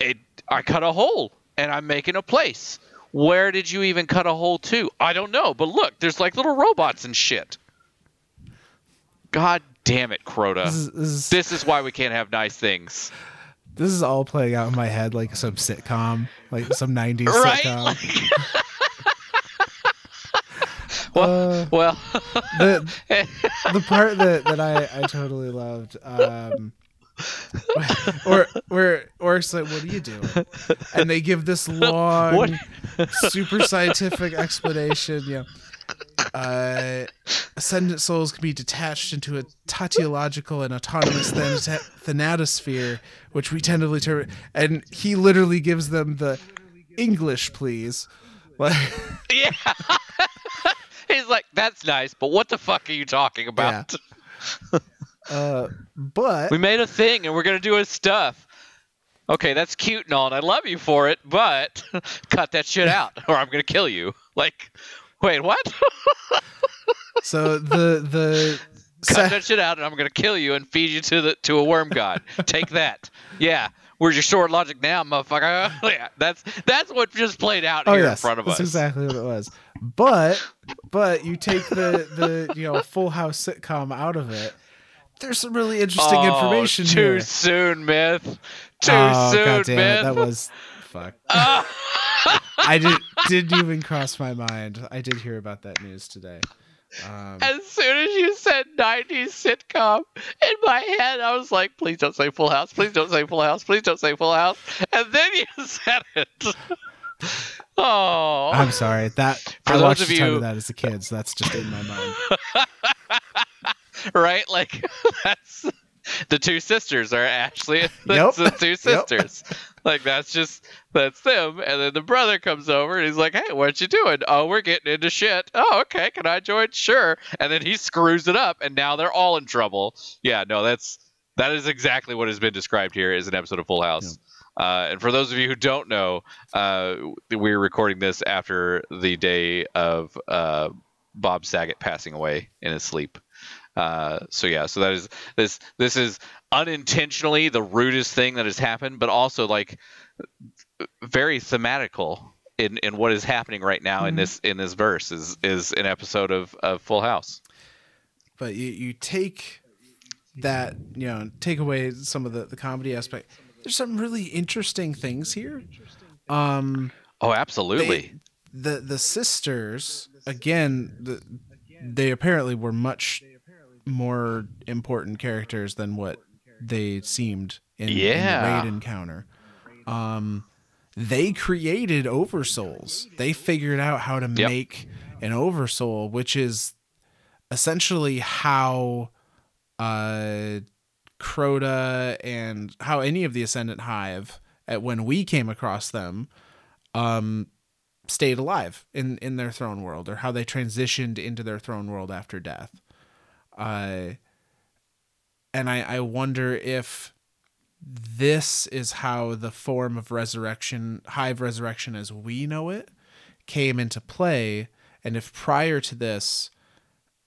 It. I cut a hole and I'm making a place. Where did you even cut a hole to? I don't know, but look, there's like little robots and shit. God damn it, Crota. This is, this is, this is why we can't have nice things. This is all playing out in my head like some sitcom, like some '90s right? sitcom. Like... well, uh, well. the the part that that I I totally loved. Um, or where or it's like, what are you doing? And they give this long, super scientific explanation. You know, uh, ascendant souls can be detached into a tautological and autonomous thanatosphere, which we tentatively term. And he literally gives them the English, please. Like, yeah. He's like, that's nice, but what the fuck are you talking about? Yeah. uh, but we made a thing and we're gonna do his stuff. Okay, that's cute and all, and I love you for it, but cut that shit out, or I'm gonna kill you. Like, wait, what? so the the cut that shit out, and I'm gonna kill you and feed you to the to a worm god. Take that. Yeah. Where's your sword logic now, motherfucker? Oh, yeah, that's that's what just played out oh, here yes, in front of us. That's exactly what it was. But but you take the the you know full house sitcom out of it there's some really interesting Oh, information too here. soon, myth. Too oh, soon, God damn myth. it. That was fuck. I did didn't even cross my mind. I did hear about that news today. Um, as soon as you said 90s sitcom, in my head, I was like, please don't say Full House. Please don't say Full House. Please don't say Full House. And then you said it. oh. I'm sorry. That For I watched of a ton you- of that as a kid, so that's just in my mind. right? Like, that's. The two sisters are Ashley and Yep. the two sisters. Like that's just that's them. And then the brother comes over and he's like, "Hey, what you doing? Oh, we're getting into shit. Oh, okay. Can I join? Sure." And then he screws it up, and now they're all in trouble. Yeah, no, that's that is exactly what has been described here as an episode of Full House. Uh, and for those of you who don't know, uh, we're recording this after the day of uh, Bob Saget passing away in his sleep. Uh, so yeah, so that is this this is unintentionally the rudest thing that has happened, but also like very thematical in, in what is happening right now in Mhm. this in this verse is is an episode of, of Full House. But you, you take that, you know, take away some of the, the comedy aspect. There's some really interesting things here. Um Oh, absolutely. the the sisters again the, they apparently were much more important characters than what they seemed in, in the raid encounter. Um they created oversouls. They figured out how to Yep. make an oversoul which is essentially how uh crota and how any of the ascendant hive at when we came across them um stayed alive in in their throne world or how they transitioned into their throne world after death uh and i i wonder if this is how the form of resurrection hive resurrection as we know it came into play and if prior to this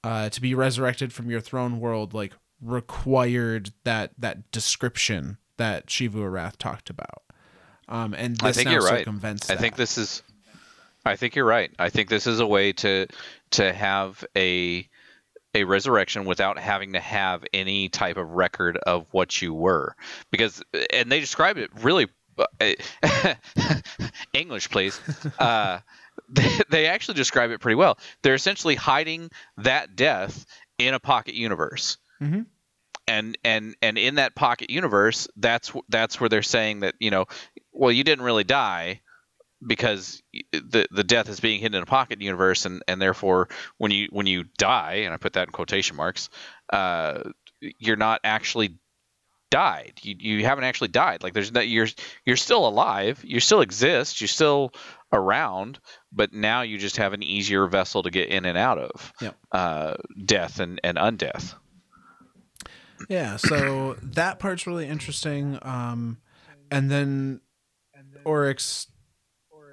uh to be resurrected from your throne world like required that that description that Xivu Arath talked about um and this I think you're right. circumvents I think this is I think you're right. I think this is a way to to have a a resurrection without having to have any type of record of what you were. Because and they describe it really uh, English please. Uh, they, they actually describe it pretty well. They're essentially hiding that death in a pocket universe. Mhm. and and and in that pocket universe that's that's where they're saying that you know well you didn't really die because the the death is being hidden in a pocket universe and and therefore when you when you die and I put that in quotation marks uh you're not actually died. You you haven't actually died. Like there's no you're you're still alive. You still exist. You're still around. But now you just have an easier vessel to get in and out of Yep. uh death and and undeath. Yeah, so that part's really interesting. Um, and then Oryx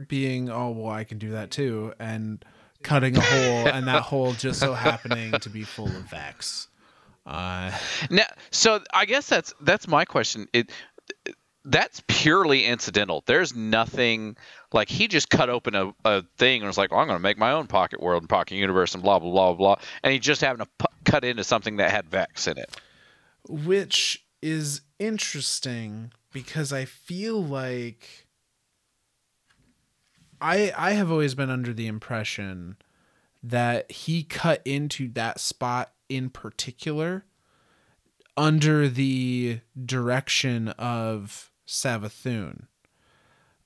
being, oh well, I can do that too, and cutting a hole, and that hole just so happening to be full of Vex. Uh, Now, so I guess that's that's my question. It that's purely incidental. There's nothing like he just cut open a, a thing and was like, oh, "I'm going to make my own pocket world and pocket universe and blah blah blah blah," and he just happened to pu- cut into something that had Vex in it. which is interesting because I feel like I I have always been under the impression that he cut into that spot in particular under the direction of Savathun.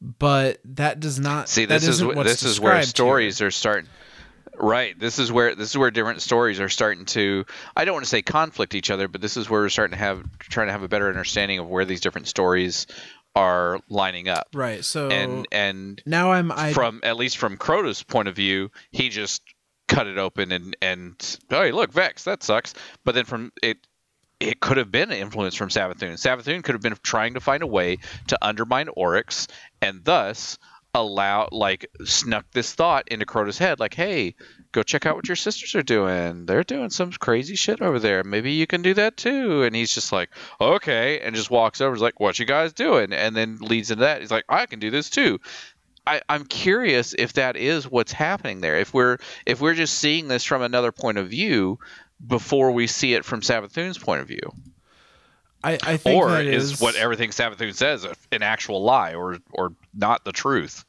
But that does not See, this is isn't wh- what's this is where stories are starting. Right. This is where this is where different stories are starting to. I don't want to say conflict each other, but this is where we're starting to have trying to have a better understanding of where these different stories are lining up. Right. So And and now I'm I from at least from Crota's point of view, he just cut it open and and oh hey, look Vex that sucks. But then from it it could have been an influence from Savathun. Savathun could have been trying to find a way to undermine Oryx and thus allow like snuck this thought into Crota's head like hey go check out what your sisters are doing. They're doing some crazy shit over there. Maybe you can do that too. And he's just like okay and just walks over he's like what you guys doing? And then leads into that. He's like i can do this too. I, I'm curious if that is what's happening there. If we're if we're just seeing this from another point of view, before we see it from Savathun's point of view? I, I think Or that is, is what everything Savathun says an actual lie or or not the truth?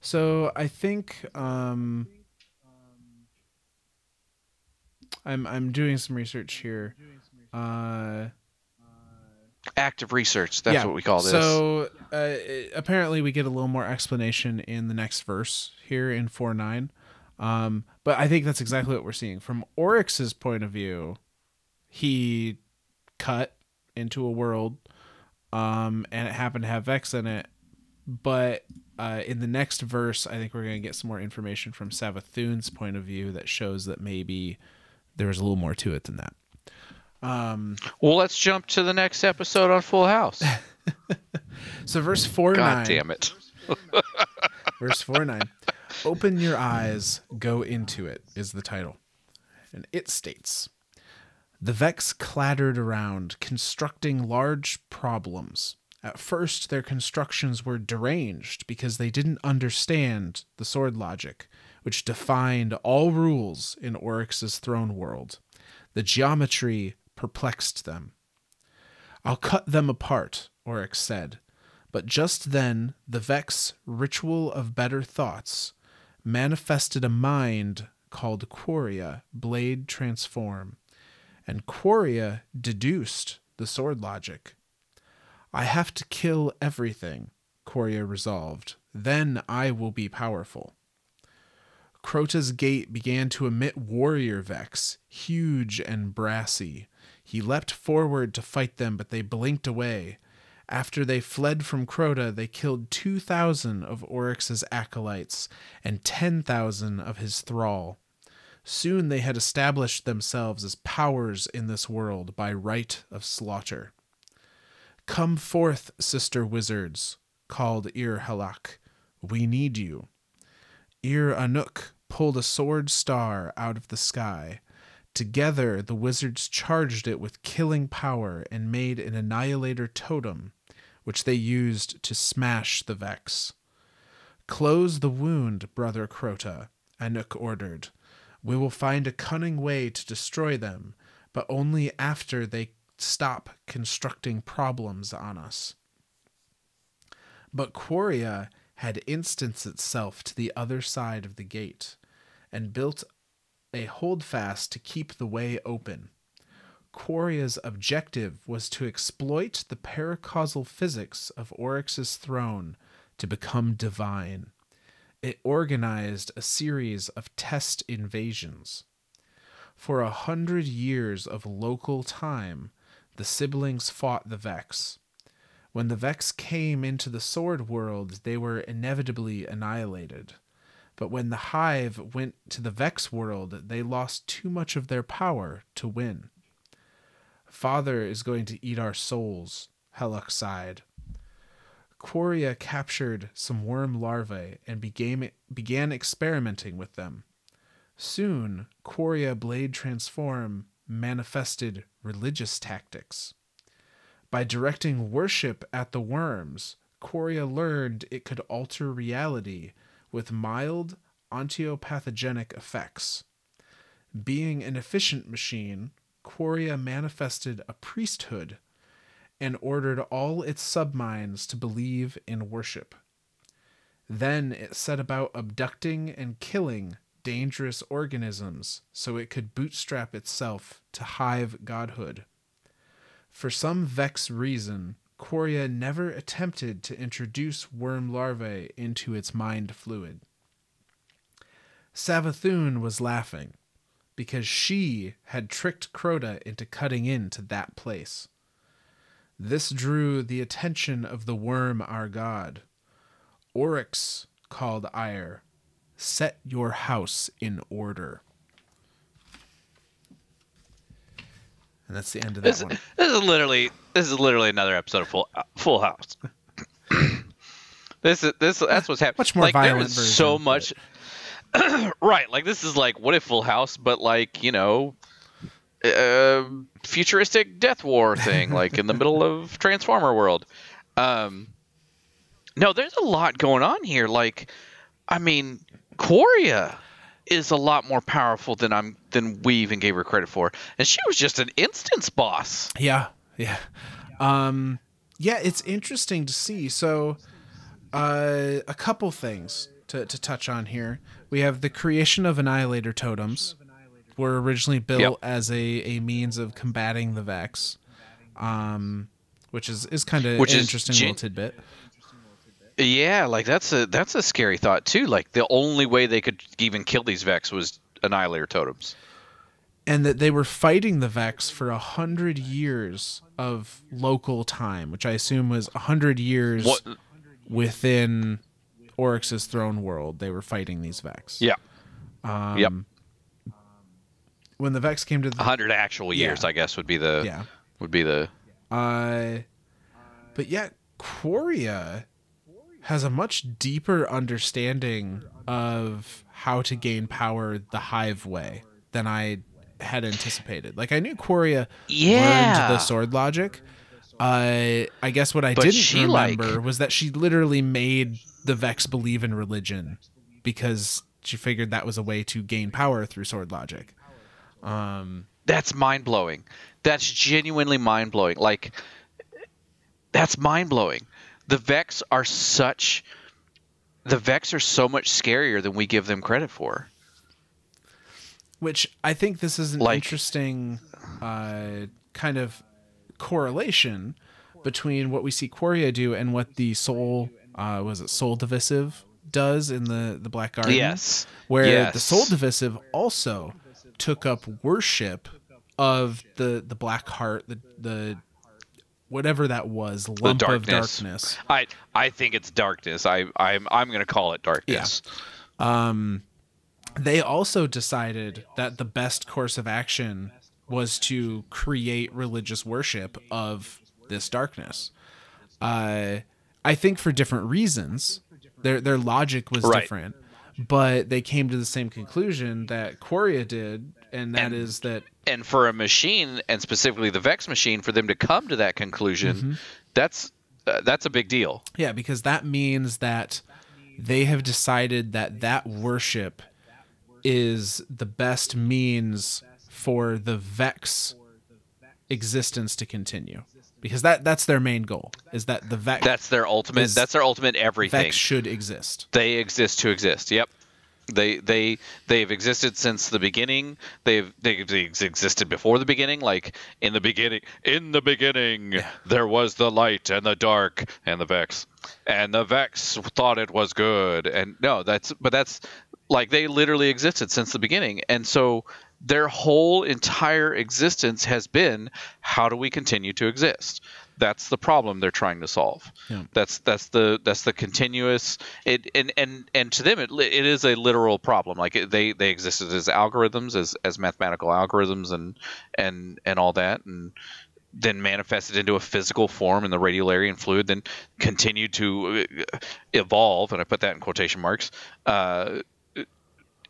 So I think um, I'm I'm doing some research here. Uh, Active research. That's yeah, what we call this. So uh, apparently we get a little more explanation in the next verse here in four nine. Um, but I think that's exactly what we're seeing from Oryx's point of view. He cut into a world, um, and it happened to have Vex in it. But uh, in the next verse, I think we're going to get some more information from Savathun's point of view that shows that maybe there was a little more to it than that. Um, well, let's jump to the next episode on Full House. so verse four God nine. damn it. Verse 4 9. Open your eyes, go into it, is the title. And it states The Vex clattered around, constructing large problems. At first, their constructions were deranged because they didn't understand the sword logic, which defined all rules in Oryx's throne world. The geometry perplexed them. I'll cut them apart, Oryx said. But just then, the Vex ritual of better thoughts manifested a mind called Quria Blade Transform, and Quria deduced the sword logic. I have to kill everything, Quria resolved. Then I will be powerful. Crota's gate began to emit warrior Vex, huge and brassy. He leapt forward to fight them, but they blinked away. After they fled from Crota, they killed 2,000 of Oryx's acolytes and 10,000 of his thrall. Soon they had established themselves as powers in this world by right of slaughter. Come forth, sister wizards, called Ir Halak. We need you. Ir Anuk pulled a sword star out of the sky. Together, the wizards charged it with killing power and made an annihilator totem, which they used to smash the Vex. Close the wound, brother Crota, Anuk ordered. We will find a cunning way to destroy them, but only after they stop constructing problems on us. But Quria had instanced itself to the other side of the gate and built a holdfast to keep the way open. Quria's objective was to exploit the paracausal physics of Oryx's throne to become divine. It organized a series of test invasions. For a hundred years of local time, the siblings fought the Vex. When the Vex came into the Sword world, they were inevitably annihilated. But when the Hive went to the Vex world, they lost too much of their power to win. Father is going to eat our souls, Halak sighed. Quria captured some worm larvae and began, began experimenting with them. Soon, Quria Blade Transform manifested religious tactics. By directing worship at the worms, Quria learned it could alter reality with mild ontopathogenic effects. Being an efficient machine, Quria manifested a priesthood and ordered all its subminds to believe in worship. Then it set about abducting and killing dangerous organisms so it could bootstrap itself to hive godhood. For some vex reason, Quria never attempted to introduce worm larvae into its mind fluid. Savathun was laughing because she had tricked Crota into cutting into that place. This drew the attention of the worm our god. Oryx called Ire, set your house in order. And that's the end of that This, one. this is literally this is literally another episode of Full Full House. this is this that's what's happening. Much more like, there violent so much. right, like this is like what if Full House, but like you know, uh, futuristic Death War thing, like in the middle of Transformer world. Um, no, there's a lot going on here. Like, I mean, Quria. is a lot more powerful than I'm than we even gave her credit for. And she was just an instance boss. Yeah, yeah, um, yeah. It's interesting to see. So, uh, a couple things to to touch on here. We have the creation of annihilator totems. Were originally built Yep. as a, a means of combating the Vex, um, which is, is kind of an is interesting gen- little tidbit. Yeah, like that's a that's a scary thought too. Like the only way they could even kill these Vex was annihilator totems. and that they were fighting the Vex for a hundred years of local time, which I assume was a hundred years What? within Oryx's throne world. They were fighting these Vex. Yeah, Um, yep. When the Vex came to the hundred actual years, Yeah. I guess, would be the yeah, would be the uh, but yet Quria has a much deeper understanding of how to gain power the Hive way than I had anticipated. Like I knew Quria Yeah. learned the sword logic. Uh, I guess what I But didn't she, like- remember was that she literally made the Vex believe in religion because she figured that was a way to gain power through sword logic. Um, that's mind blowing. That's genuinely mind blowing. Like that's mind blowing. The Vex are such the Vex are so much scarier than we give them credit for. which I think this is an Like- interesting uh, kind of correlation between what we see Quria do and what the Sol uh, was it Sol Divisive does in the the Black Garden. Yes. where the Sol Divisive also took up worship of the the Black Heart, the the whatever that was, lump of darkness. darkness. I I think it's darkness. I I'm I'm gonna call it darkness. Yeah. Um, they also decided that the best course of action was to create religious worship of this darkness. Uh, I think for different reasons. Their their logic was Right. different, but they came to the same conclusion that Quria did, and that is And- that And for a machine, and specifically the Vex machine, for them to come to that conclusion, Mm-hmm. that's uh, that's a big deal. Yeah, because that means that they have decided that that worship is the best means for the Vex existence to continue. Because that that's their main goal is that the Vex That's their ultimate. That's their ultimate everything. Vex should exist. they exist to exist. Yep. They they they've existed since the beginning. They've they, they existed before the beginning. Like in the beginning, in the beginning, there was the light and the dark and the Vex, and the Vex thought it was good. And no, that's but that's like they literally existed since the beginning. And so their whole entire existence has been how do we continue to exist? That's the problem they're trying to solve. Yeah. That's that's the that's the continuous it and and and to them it it is a literal problem. Like it, they they existed as algorithms as as mathematical algorithms and and and all that and then manifested into a physical form in the radiolarian fluid, then continued to uh, evolve, and I put that in quotation marks, uh,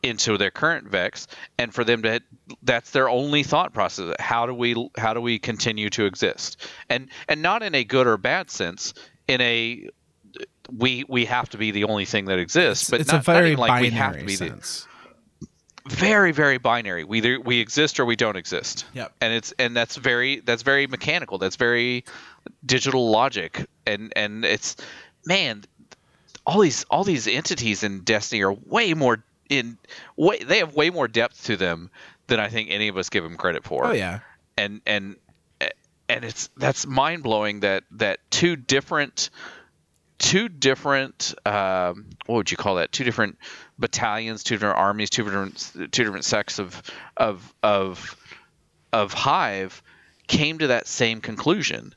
into their current vex and for them to that's their only thought process. How do we how do we continue to exist? And and not in a good or bad sense in a we we have to be the only thing that exists but it's not, a very like we have to be the, sense. very very binary. We either we exist or we don't exist. Yep. and it's and that's very that's very mechanical. That's very digital logic. And and it's man all these all these entities in destiny are way more in way they have way more depth to them than i think any of us give them credit for Oh yeah. and and and it's that's mind blowing that that two different two different um, what would you call that two different battalions two different armies two different two different sects of of of of hive came to that same conclusion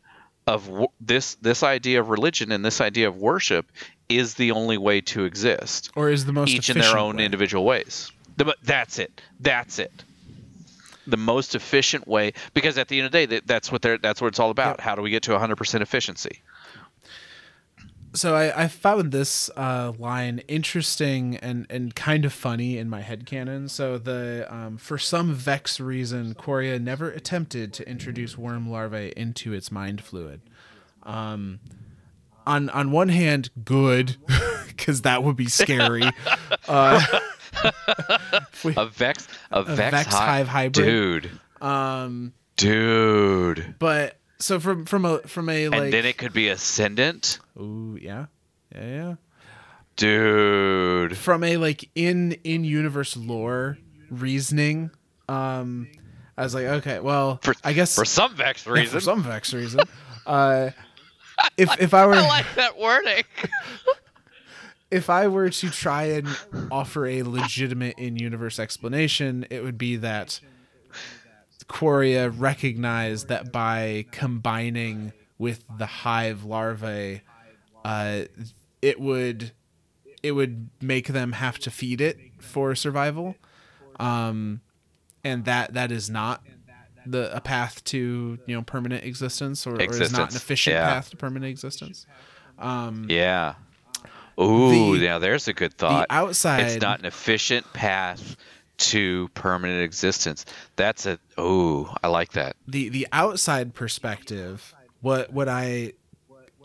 of w- this this idea of religion and this idea of worship is the only way to exist Or is the most each in their own way. individual ways. The, but that's it. That's it. The most efficient way, because at the end of the day, that, that's what they're. That's what it's all about. How do we get to 100% efficiency? so I, I found this uh, line interesting and, and kind of funny in my headcanon. So the um, for some vex reason, Quria never attempted to introduce worm larvae into its mind fluid. Um, on on one hand, good, because that would be scary. uh, we- a Vex, a, Vex, Vex Hi- Hive hybrid. dude, um, dude. but so from from a from a like and then it could be Ascendant, ooh yeah yeah yeah dude. from a like in in universe lore reasoning um i was like okay well For- i guess For some Vex reason, for some vex reason uh if if i were I like that wording. if i were to try and offer a legitimate in universe explanation it would be that Quria recognized that by combining with the hive larvae, uh, it would it would make them have to feed it for survival, um, and that that is not the a path to you know permanent existence, or, or is not an efficient yeah. path to permanent existence. Um, Yeah. Ooh, The- now there's a good the thought. outside, It's not an efficient path to permanent existence. That's a oh, I like that. the the outside perspective what what i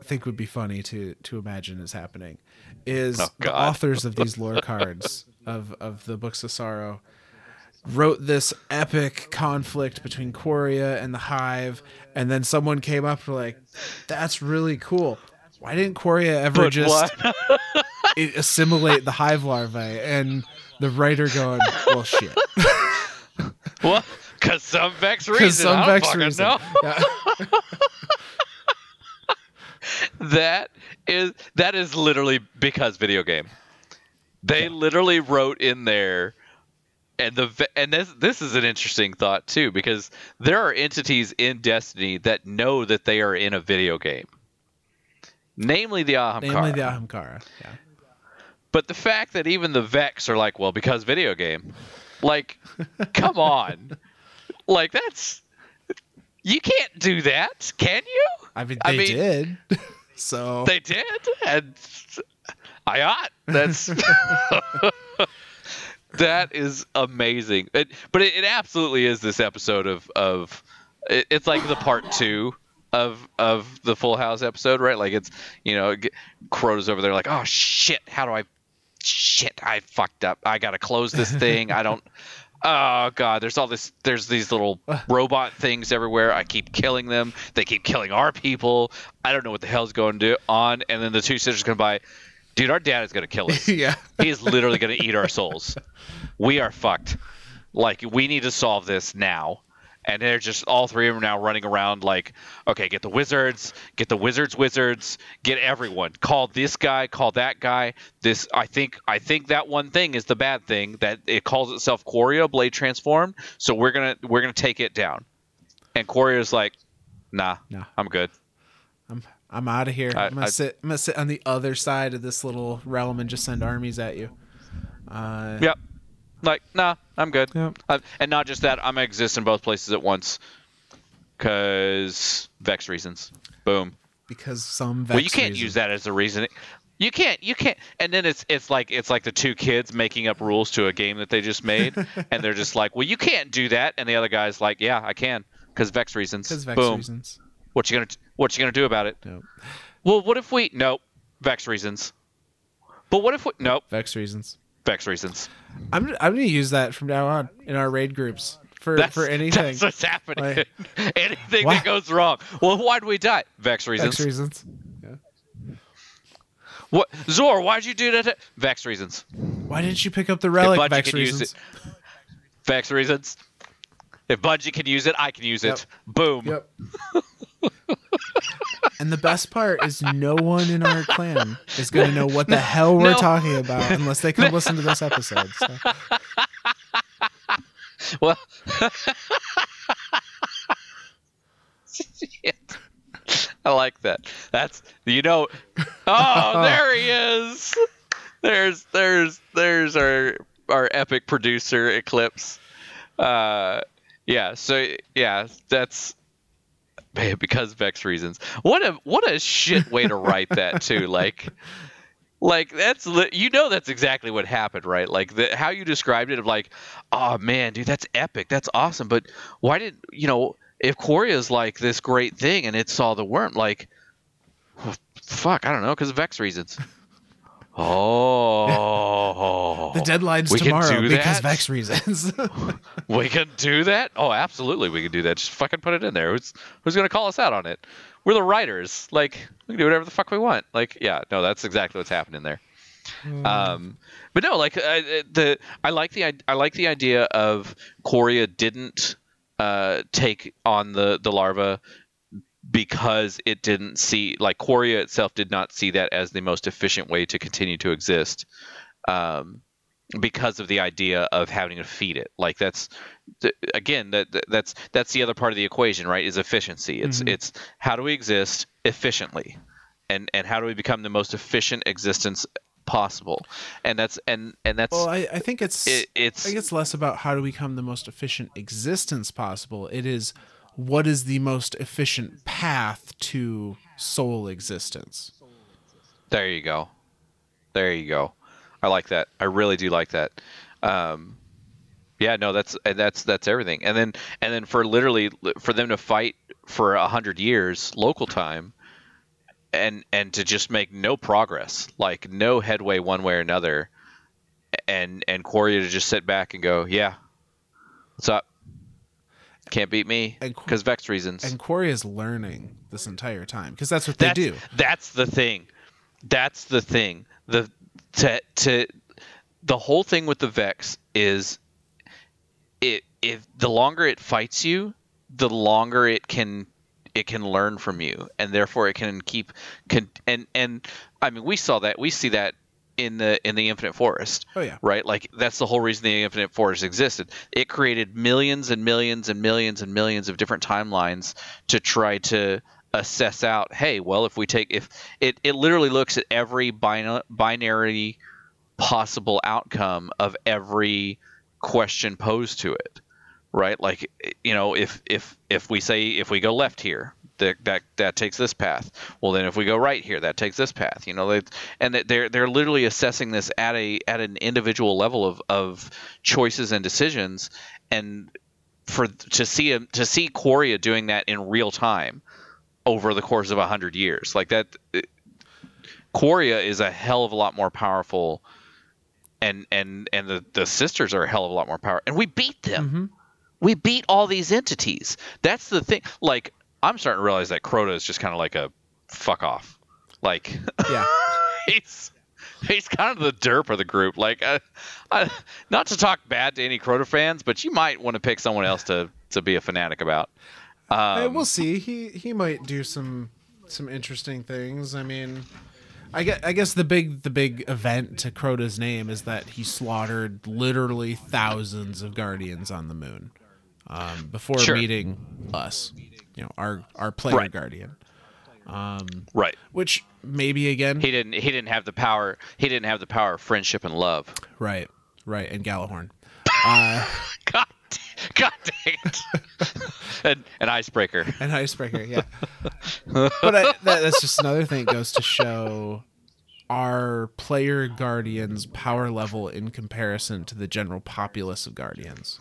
think would be funny to to imagine is happening is Oh, the authors of these lore cards of of the books of sorrow wrote this epic conflict between Quria and the hive and then someone came up and like that's really cool why didn't Quria ever But just assimilate the hive larvae and the writer going well shit what? Because some Vex reason. because some I don't vex reason know. Yeah. That is that is literally because video game. They literally wrote in there and the and this this is an interesting thought too because there are entities in Destiny that know that they are in a video game. Namely the Ahamkara. namely the Ahamkara yeah But the fact that even the Vex are like, well, because video game, like, come on, like that's you can't do that, can you? I mean, I they mean- did. so They did, and I ought. That's that is amazing. It, but it, it absolutely is this episode of of it, it's like the part two of of the Full House episode, right? Like it's you know, Crota's over there like, oh shit, how do I? Shit, I fucked up. I gotta close this thing. I don't. Oh god, there's all this. There's these little robot things everywhere. I keep killing them. They keep killing our people. I don't know what the hell's going to on. And then the two sisters come by. Dude, our dad is gonna kill us. yeah, He is literally going to eat our souls. We are fucked. Like we need to solve this now. And they're just all three of them now running around like, okay, get the wizards, get the wizards, wizards, get everyone. Call this guy, call that guy. This, I think, I think that one thing is the bad thing that it calls itself Quria Blade Transformed. So we're gonna we're gonna take it down. And Quria's like, nah, Nah. I'm good. I'm I'm out of here. I- am gonna I- sit. I'm gonna sit on the other side of this little realm and just send armies at you. Uh, Yep. Like, nah, I'm good. Yep. Uh, and not just that, I'm gonna exist in both places at once. Cause Vex reasons. Boom. Because some Vex well, you can't reason. use that as a reason. You can't. You can't. And then it's it's like it's like the two kids making up rules to a game that they just made, and they're just like, well, you can't do that. And the other guy's like, yeah, I can, cause Vex reasons. Because Vex Boom. reasons. What you gonna What you gonna do about it? Nope. Well, what if we? Nope. Vex reasons. But what if we? Nope. Vex reasons. Vex reasons. I'm I'm gonna use that from now on in our raid groups for That's, for anything. That's what's happening. Like- anything Why- that goes wrong. Well, why'd we die? Vex reasons. Vex reasons. What Zor? Why'd you do that? Vex reasons. Why didn't you pick up the relic? Bungie Vex reasons. Vex reasons. If Bungie can use it, I can use Yep. it. Boom. Yep. And the best part is no one in our clan is going to know what the hell we're No. talking about unless they come listen to this episode. So. Well. I like that. That's you know. Oh, there he is. There's there's there's our our epic producer Eclipse. Uh, yeah. So yeah, that's because Vex reasons. What a what a shit way to write that too. Like. Like that's you know that's exactly what happened, right? Like the, how you described it of like, oh man, dude, that's epic, that's awesome. But why did you know if Quria is like this great thing and it saw the worm, like, fuck, I don't know, because Vex reasons. Oh, The deadline's we tomorrow because that? Vex reasons. we can do that. Oh, absolutely, we can do that. Just fucking put it in there. Who's who's gonna call us out on it? We're the writers. Like we can do whatever the fuck we want. Like yeah, no, that's exactly what's happening there. Um, but no, like uh, the I like the I like the idea of Quria didn't uh, take on the the larva because it didn't see like Quria itself did not see that as the most efficient way to continue to exist. Um, because of the idea of having to feed it like that's th- again that that- that's that's the other part of the equation right is efficiency it's Mhm. it's how do we exist efficiently and and how do we become the most efficient existence possible and that's and and that's well, I, I think it's it, it's I think it's less about how to become the most efficient existence possible. It is what is the most efficient path to soul existence. There you go. There you go. I like that. I really do like that. Um, yeah, no, that's and that's that's everything. And then and then for literally for them to fight for a hundred years local time, and and to just make no progress, like no headway one way or another, and and Quria to just sit back and go, yeah, what's up? Can't beat me Qu- because Vex reasons. And Quria is learning this entire time because that's what they do. That's the thing. That's the thing. The to to the whole thing with the Vex is it if the longer it fights you, the longer it can it can learn from you and therefore it can keep can and and I mean we saw that we see that in the in the Infinite Forest Oh yeah. right? Like that's the whole reason the Infinite Forest existed. It created millions and millions and millions and millions of different timelines to try to assess out. Hey, well, if we take if it it literally looks at every bin- binary possible outcome of every question posed to it, right? Like you know, if if if we say if we go left here. That, that that takes this path. Well, then if we go right here, that takes this path. You know, they, and they're they're literally assessing this at a at an individual level of, of choices and decisions, and for to see a, to see Quria doing that in real time over the course of a hundred years, like that, it- Quria is a hell of a lot more powerful, and and and the the sisters are a hell of a lot more powerful, and we beat them hmm we beat all these entities. That's the thing. Like, I'm starting to realize that Crota is just kind of like a fuck off. Like, Yeah. he's he's kind of the derp of the group. Like, I, not to talk bad to any Crota fans, but you might want to pick someone else to to be a fanatic about. Hey, Um, we'll see. He he might do some some interesting things. I mean, I guess, I guess the big the big event to Crota's name is that he slaughtered literally thousands of guardians on the moon um, before Sure. meeting us. You know, our our player Right. guardian. right. Which maybe again, He didn't. He didn't have the power. He didn't have the power of friendship and love. right, right, and Gjallarhorn. Uh, God, God dang it. an, an icebreaker. An icebreaker, yeah. but I, that, that's just another thing. It goes to show our player guardians' power level in comparison to the general populace of guardians.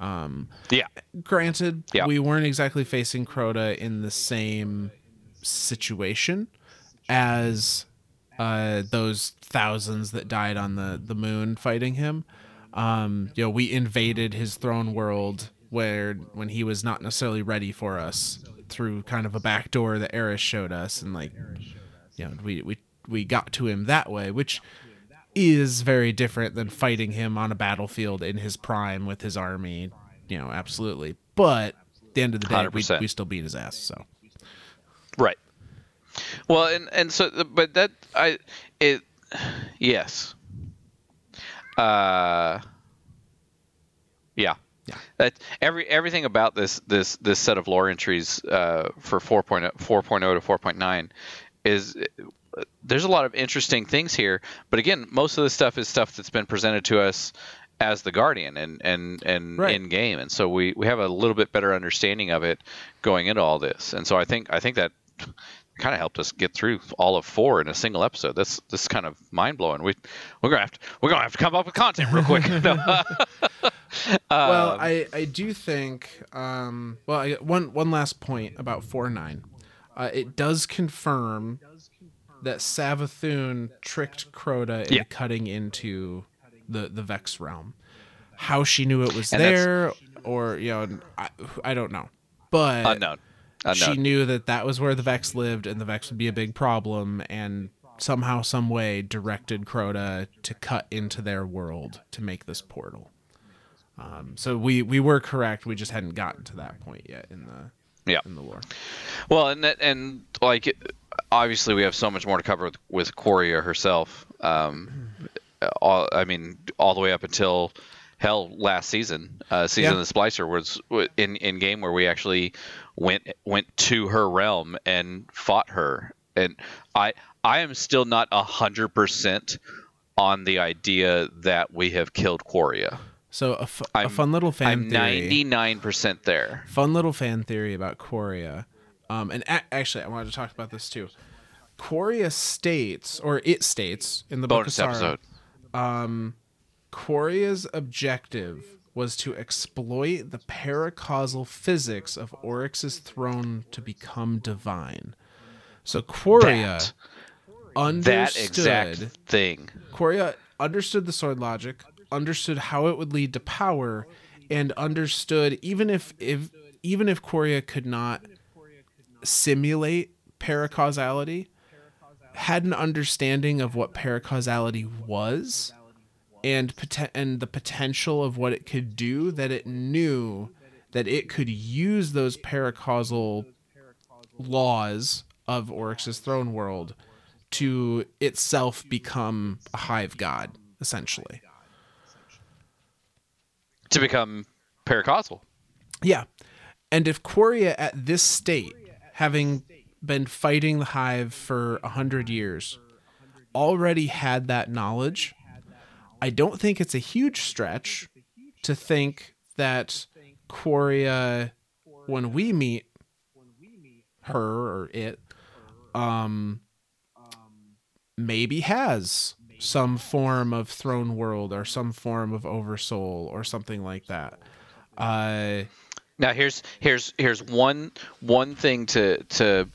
Yeah. Granted, Yeah. we weren't exactly facing Crota in the same situation as uh, those thousands that died on the, the moon fighting him. Um, you know, we invaded his throne world where when he was not necessarily ready for us through kind of a back door that Eris showed us, and like, you know, we we we got to him that way, which is very different than fighting him on a battlefield in his prime with his army. You know, absolutely. But at the end of the day, we, we still beat his ass. So Right. Well, and and so, but that I it yes. Uh. Yeah. Yeah. That every everything about this this this set of lore entries uh, for 4.0 4.0 to 4.9 is there's a lot of interesting things here, but again, most of the stuff is stuff that's been presented to us as the guardian and and and Right. in game, and so we we have a little bit better understanding of it going into all this, and so I think I think that kind of helped us get through all of four in a single episode. That's this is kind of mind blowing. We we're gonna have to we're gonna have to come up with content real quick. No. well, Um, I, I do think um, well I, one one last point about four nine, uh, it does confirm that Savathun tricked Crota into Yeah. cutting into the the Vex realm. How she knew it was And there, or you know, I, I don't know, but Unknown. Unknown. she knew that that was where the Vex lived, and the Vex would be a big problem, and somehow, some way, directed Crota to cut into their world to make this portal. Um, so we we were correct. We just hadn't gotten to that point yet in the Yeah. in the lore. Well, and that, and like obviously we have so much more to cover with, with Quria herself. Um, all, I mean, all the way up until hell last season, uh, season Yeah. of the Splicer was in in game where we actually went went to her realm and fought her. And I I am still not a hundred percent on the idea that we have killed Quria. So a, fu- a fun little fan I'm theory. ninety nine percent there. fun little fan theory about Quria. Um, and a- actually, I wanted to talk about this too. Quria states, or it states in the Bonus book of Sorrow, episode. Quria's objective was to exploit the paracausal physics of Oryx's throne to become divine. So Quria That, understood that exact thing. Quria understood the sword logic, understood how it would lead to power, and understood even if if even if Quria could not simulate paracausality, had an understanding of what paracausality was and poten- and the potential of what it could do that it knew that it could use those paracausal laws of Oryx's throne world to itself become a hive god, essentially. to become paracausal. Yeah. And if Quria at this state, having been fighting the hive for a hundred years, already had that knowledge, I don't think it's a huge stretch to think that Quria, when we meet her or it, um, maybe has some form of throne world or some form of oversoul or something like that. Uh, Now here's here's here's one one thing to to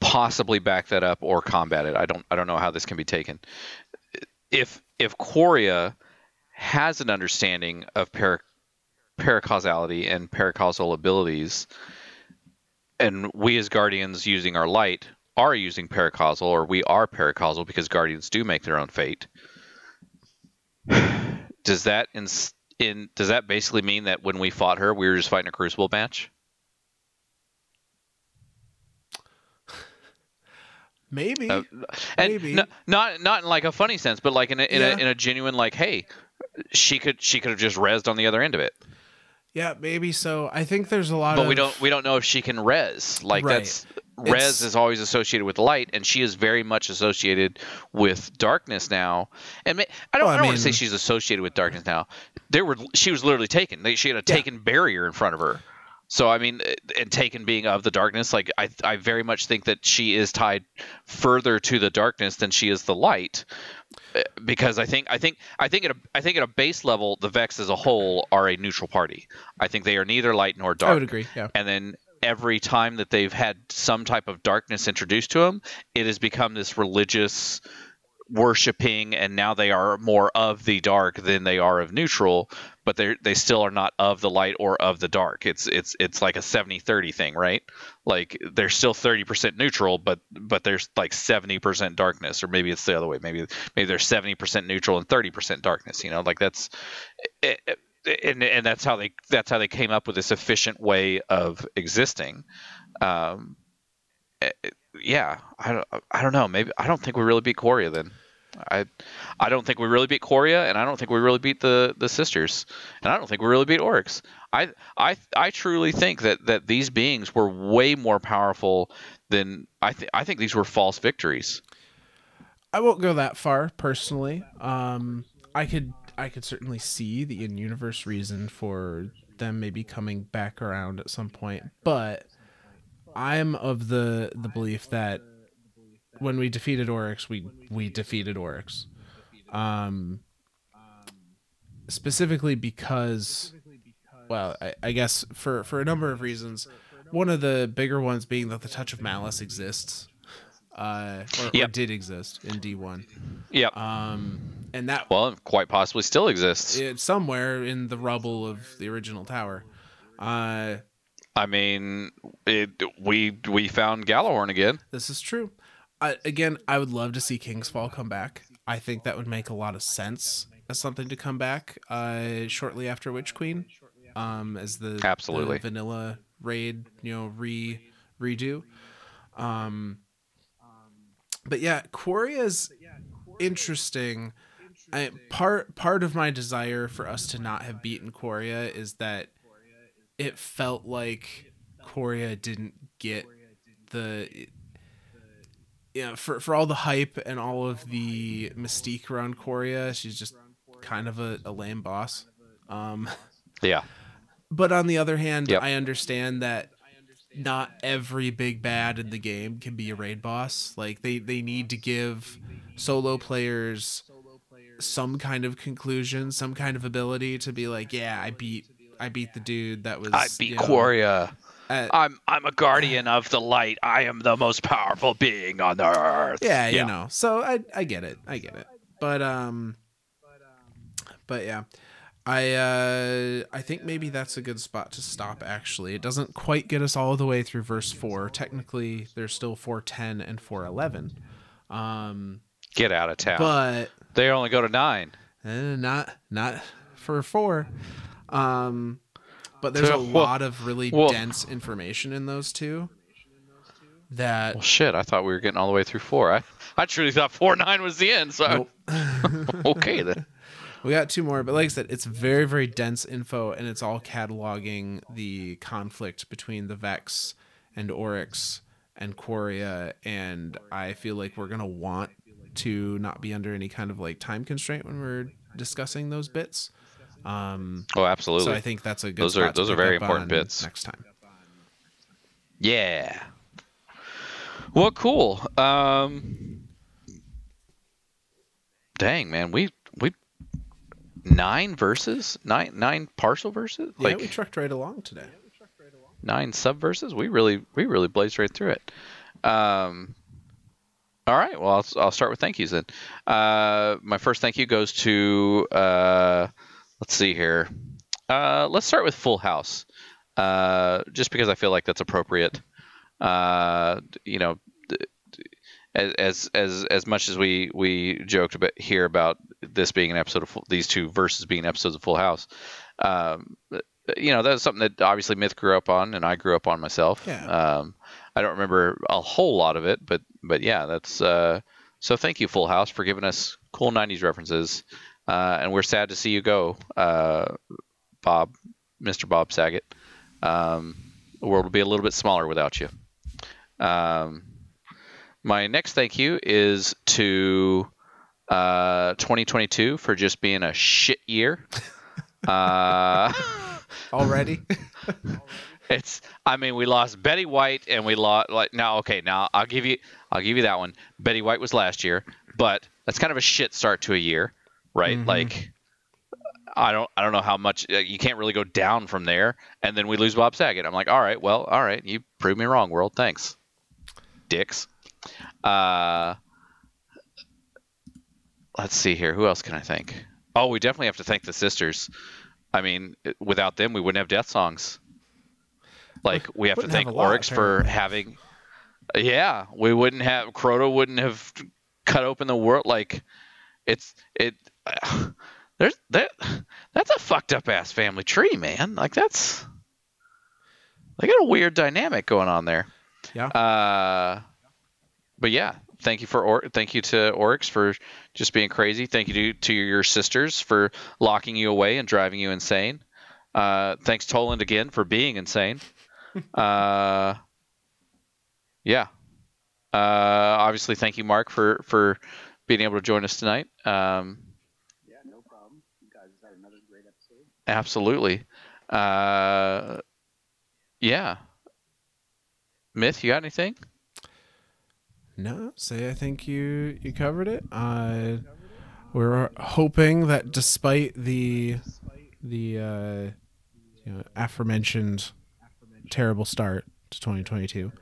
possibly back that up or combat it. I don't I don't know how this can be taken. If if Quria has an understanding of para, paracausality and paracausal abilities, and we as guardians using our light are using paracausal, or we are paracausal because guardians do make their own fate. Does that in, in does that basically mean that when we fought her, we were just fighting a crucible match? maybe. Uh, and Maybe. n- not not in like a funny sense, but like in a, in, Yeah. a in a genuine like, hey, she could she could have just rezzed on the other end of it, yeah, maybe so. I think there's a lot but of we don't we don't know if she can res. Like Right. that's res It's- is always associated with light, and she is very much associated with darkness now. And I don't Well, I I don't want to say she's associated with darkness now. There were she was literally taken. She had a Yeah. taken barrier in front of her. So I mean, and taken being of the darkness, like I, I very much think that she is tied further to the darkness than she is the light, because I think I think I think at a I think at a base level, the Vex as a whole are a neutral party. I think they are neither light nor dark. I would agree. Yeah. And then every time that they've had some type of darkness introduced to them, it has become this religious worshiping and now they are more of the dark than they are of neutral but they they still are not of the light or of the dark. It's it's it's like a 70-30 thing right? Like they're still 30% neutral but but there's like 70% darkness or maybe it's the other way. Maybe maybe they're 70% neutral and 30% darkness you know? Like that's it, it- and and that's how they that's how they came up with this efficient way of existing. Um it- yeah i don't i don't know maybe i don't think we really beat Quria then I, I don't think we really beat Quria, and I don't think we really beat the, the sisters, and I don't think we really beat Oryx. I, I, I truly think that, that these beings were way more powerful than I think. I think these were false victories. I won't go that far personally. Um, I could I could certainly see the in-universe reason for them maybe coming back around at some point, but I'm of the the belief that when we defeated Oryx, we we defeated Oryx. Um, specifically because, well, I, I guess for for a number of reasons. One of the bigger ones being that the touch of malice exists, uh, or, or did exist in D one. Yeah, Um, and that Well, it quite possibly still exists. it's somewhere in the rubble of the original tower. Uh, I mean, it, we we found Gjallarhorn again. this is true. I, again, I would love to see King's Fall come back. I think that would make a lot of sense as something to come back uh, shortly after Witch Queen, um, as the, the Absolutely. vanilla raid, you know, re redo. Um, but yeah, Quria's interesting. I, part part of my desire for us to not have beaten Quria is that it felt like Quria didn't get the yeah for for all the hype and all of the mystique around Quria, she's just kind of a, a lame boss. Um, Yeah. but on the other hand, Yep. I understand that not every big bad in the game can be a raid boss. Like they they need to give solo players some kind of conclusion, some kind of ability to be like, yeah, I beat I beat the dude that was I beat you know, Quria. at- I'm I'm a guardian of the light. I am the most powerful being on the earth. yeah, you know. So I I get it. I get it. But um but yeah. I uh I think maybe that's a good spot to stop actually. It doesn't quite get us all the way through verse 4. Technically there's still 410 and 411. Um Get out of town. but they only go to nine. eh, not not for 4. Um but there's a lot of really well- dense information in those two that Well, shit. I thought we were getting all the way through four. I I truly thought four nine was the end. So Nope. okay then. We got two more, but like I said, it's very, very dense info, and it's all cataloging the conflict between the Vex and Oryx and Quria, and I feel like we're gonna want to not be under any kind of like time constraint when we're discussing those bits. Um, Oh, absolutely. so I think that's a good. Those are- those are very important bits. next time. Yeah. Well, cool. Um, dang man, we we nine verses, nine nine partial verses, Yeah, like we trucked right along today. nine sub verses. We really we really blazed right through it. Um, all right. Well, I'll, I'll start with thank yous then. Uh, my first thank you goes to uh, let's see here. Uh, let's start with Full House, uh, just because I feel like that's appropriate. Uh, you know, d- d- as as as as much as we we joked about here about this being an episode of Full, these two verses being episodes of Full House, um, you know that's something that obviously Myth grew up on and I grew up on myself. Yeah. Um, I don't remember a whole lot of it, but but yeah, that's uh, so. Thank you, Full House, for giving us cool '90s references, uh, and we're sad to see you go, uh, Bob, Mr. Bob Saget. Um, the world will be a little bit smaller without you. Um, my next thank you is to uh, 2022 for just being a shit year. uh, Already, it's I mean we lost Betty White and we lost like now okay now I'll give you I'll give you that one. Betty White was last year, but that's kind of a shit start to a year, right? Mhm. Like I don't I don't know how much uh, you can't really go down from there and then we lose Bob Saget. I'm like, "All right, well, all right, you proved me wrong, world. Thanks." Dicks. Uh Let's see here. Who else can I thank? Oh, we definitely have to thank the sisters. I mean, without them, we wouldn't have death songs. Like we have to Wouldn't have thank a lot, Oryx for having. Yeah, we wouldn't have Crota wouldn't have cut open the world. Like it's it. There's that. That's a fucked up ass family tree, man. Like that's. They got a weird dynamic going on there. Yeah. Uh, but yeah, thank you for or- thank you to Oryx for just being crazy. Thank you to, to your sisters for locking you away and driving you insane. Uh, thanks Toland again for being insane. uh, yeah. Uh, obviously, thank you, Mark, for for being able to join us tonight. Um, Yeah, no problem. You guys had another great episode. Absolutely. Uh, yeah. Myth, you got anything? No, say I think you you covered it. Uh, we're hoping that despite the the uh, you know, aforementioned terrible start to 2022,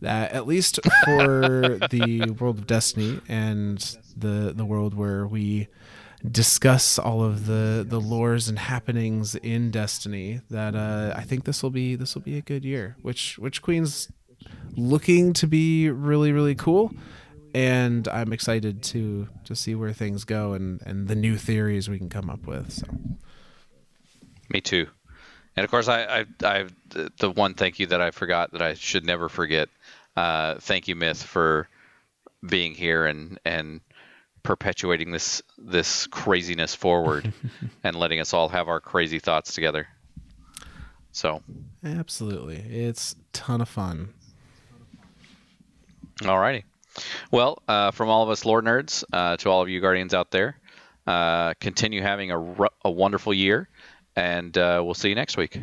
that at least for the world of Destiny and the the world where we discuss all of the the lores and happenings in Destiny. That uh, I think this will be this will be a good year. Which Witch Queen's looking to be really really cool, and I'm excited to to see where things go and and the new theories we can come up with. So. Me too. And of course, I, I, I, the one thank you that I forgot that I should never forget. Uh, thank you, Myth, for being here and and perpetuating this this craziness forward and letting us all have our crazy thoughts together. So, absolutely, it's a ton of fun. Alrighty. Well, uh, from all of us lore nerds uh, to all of you guardians out there, uh, continue having a, a wonderful year and uh, we'll see you next week.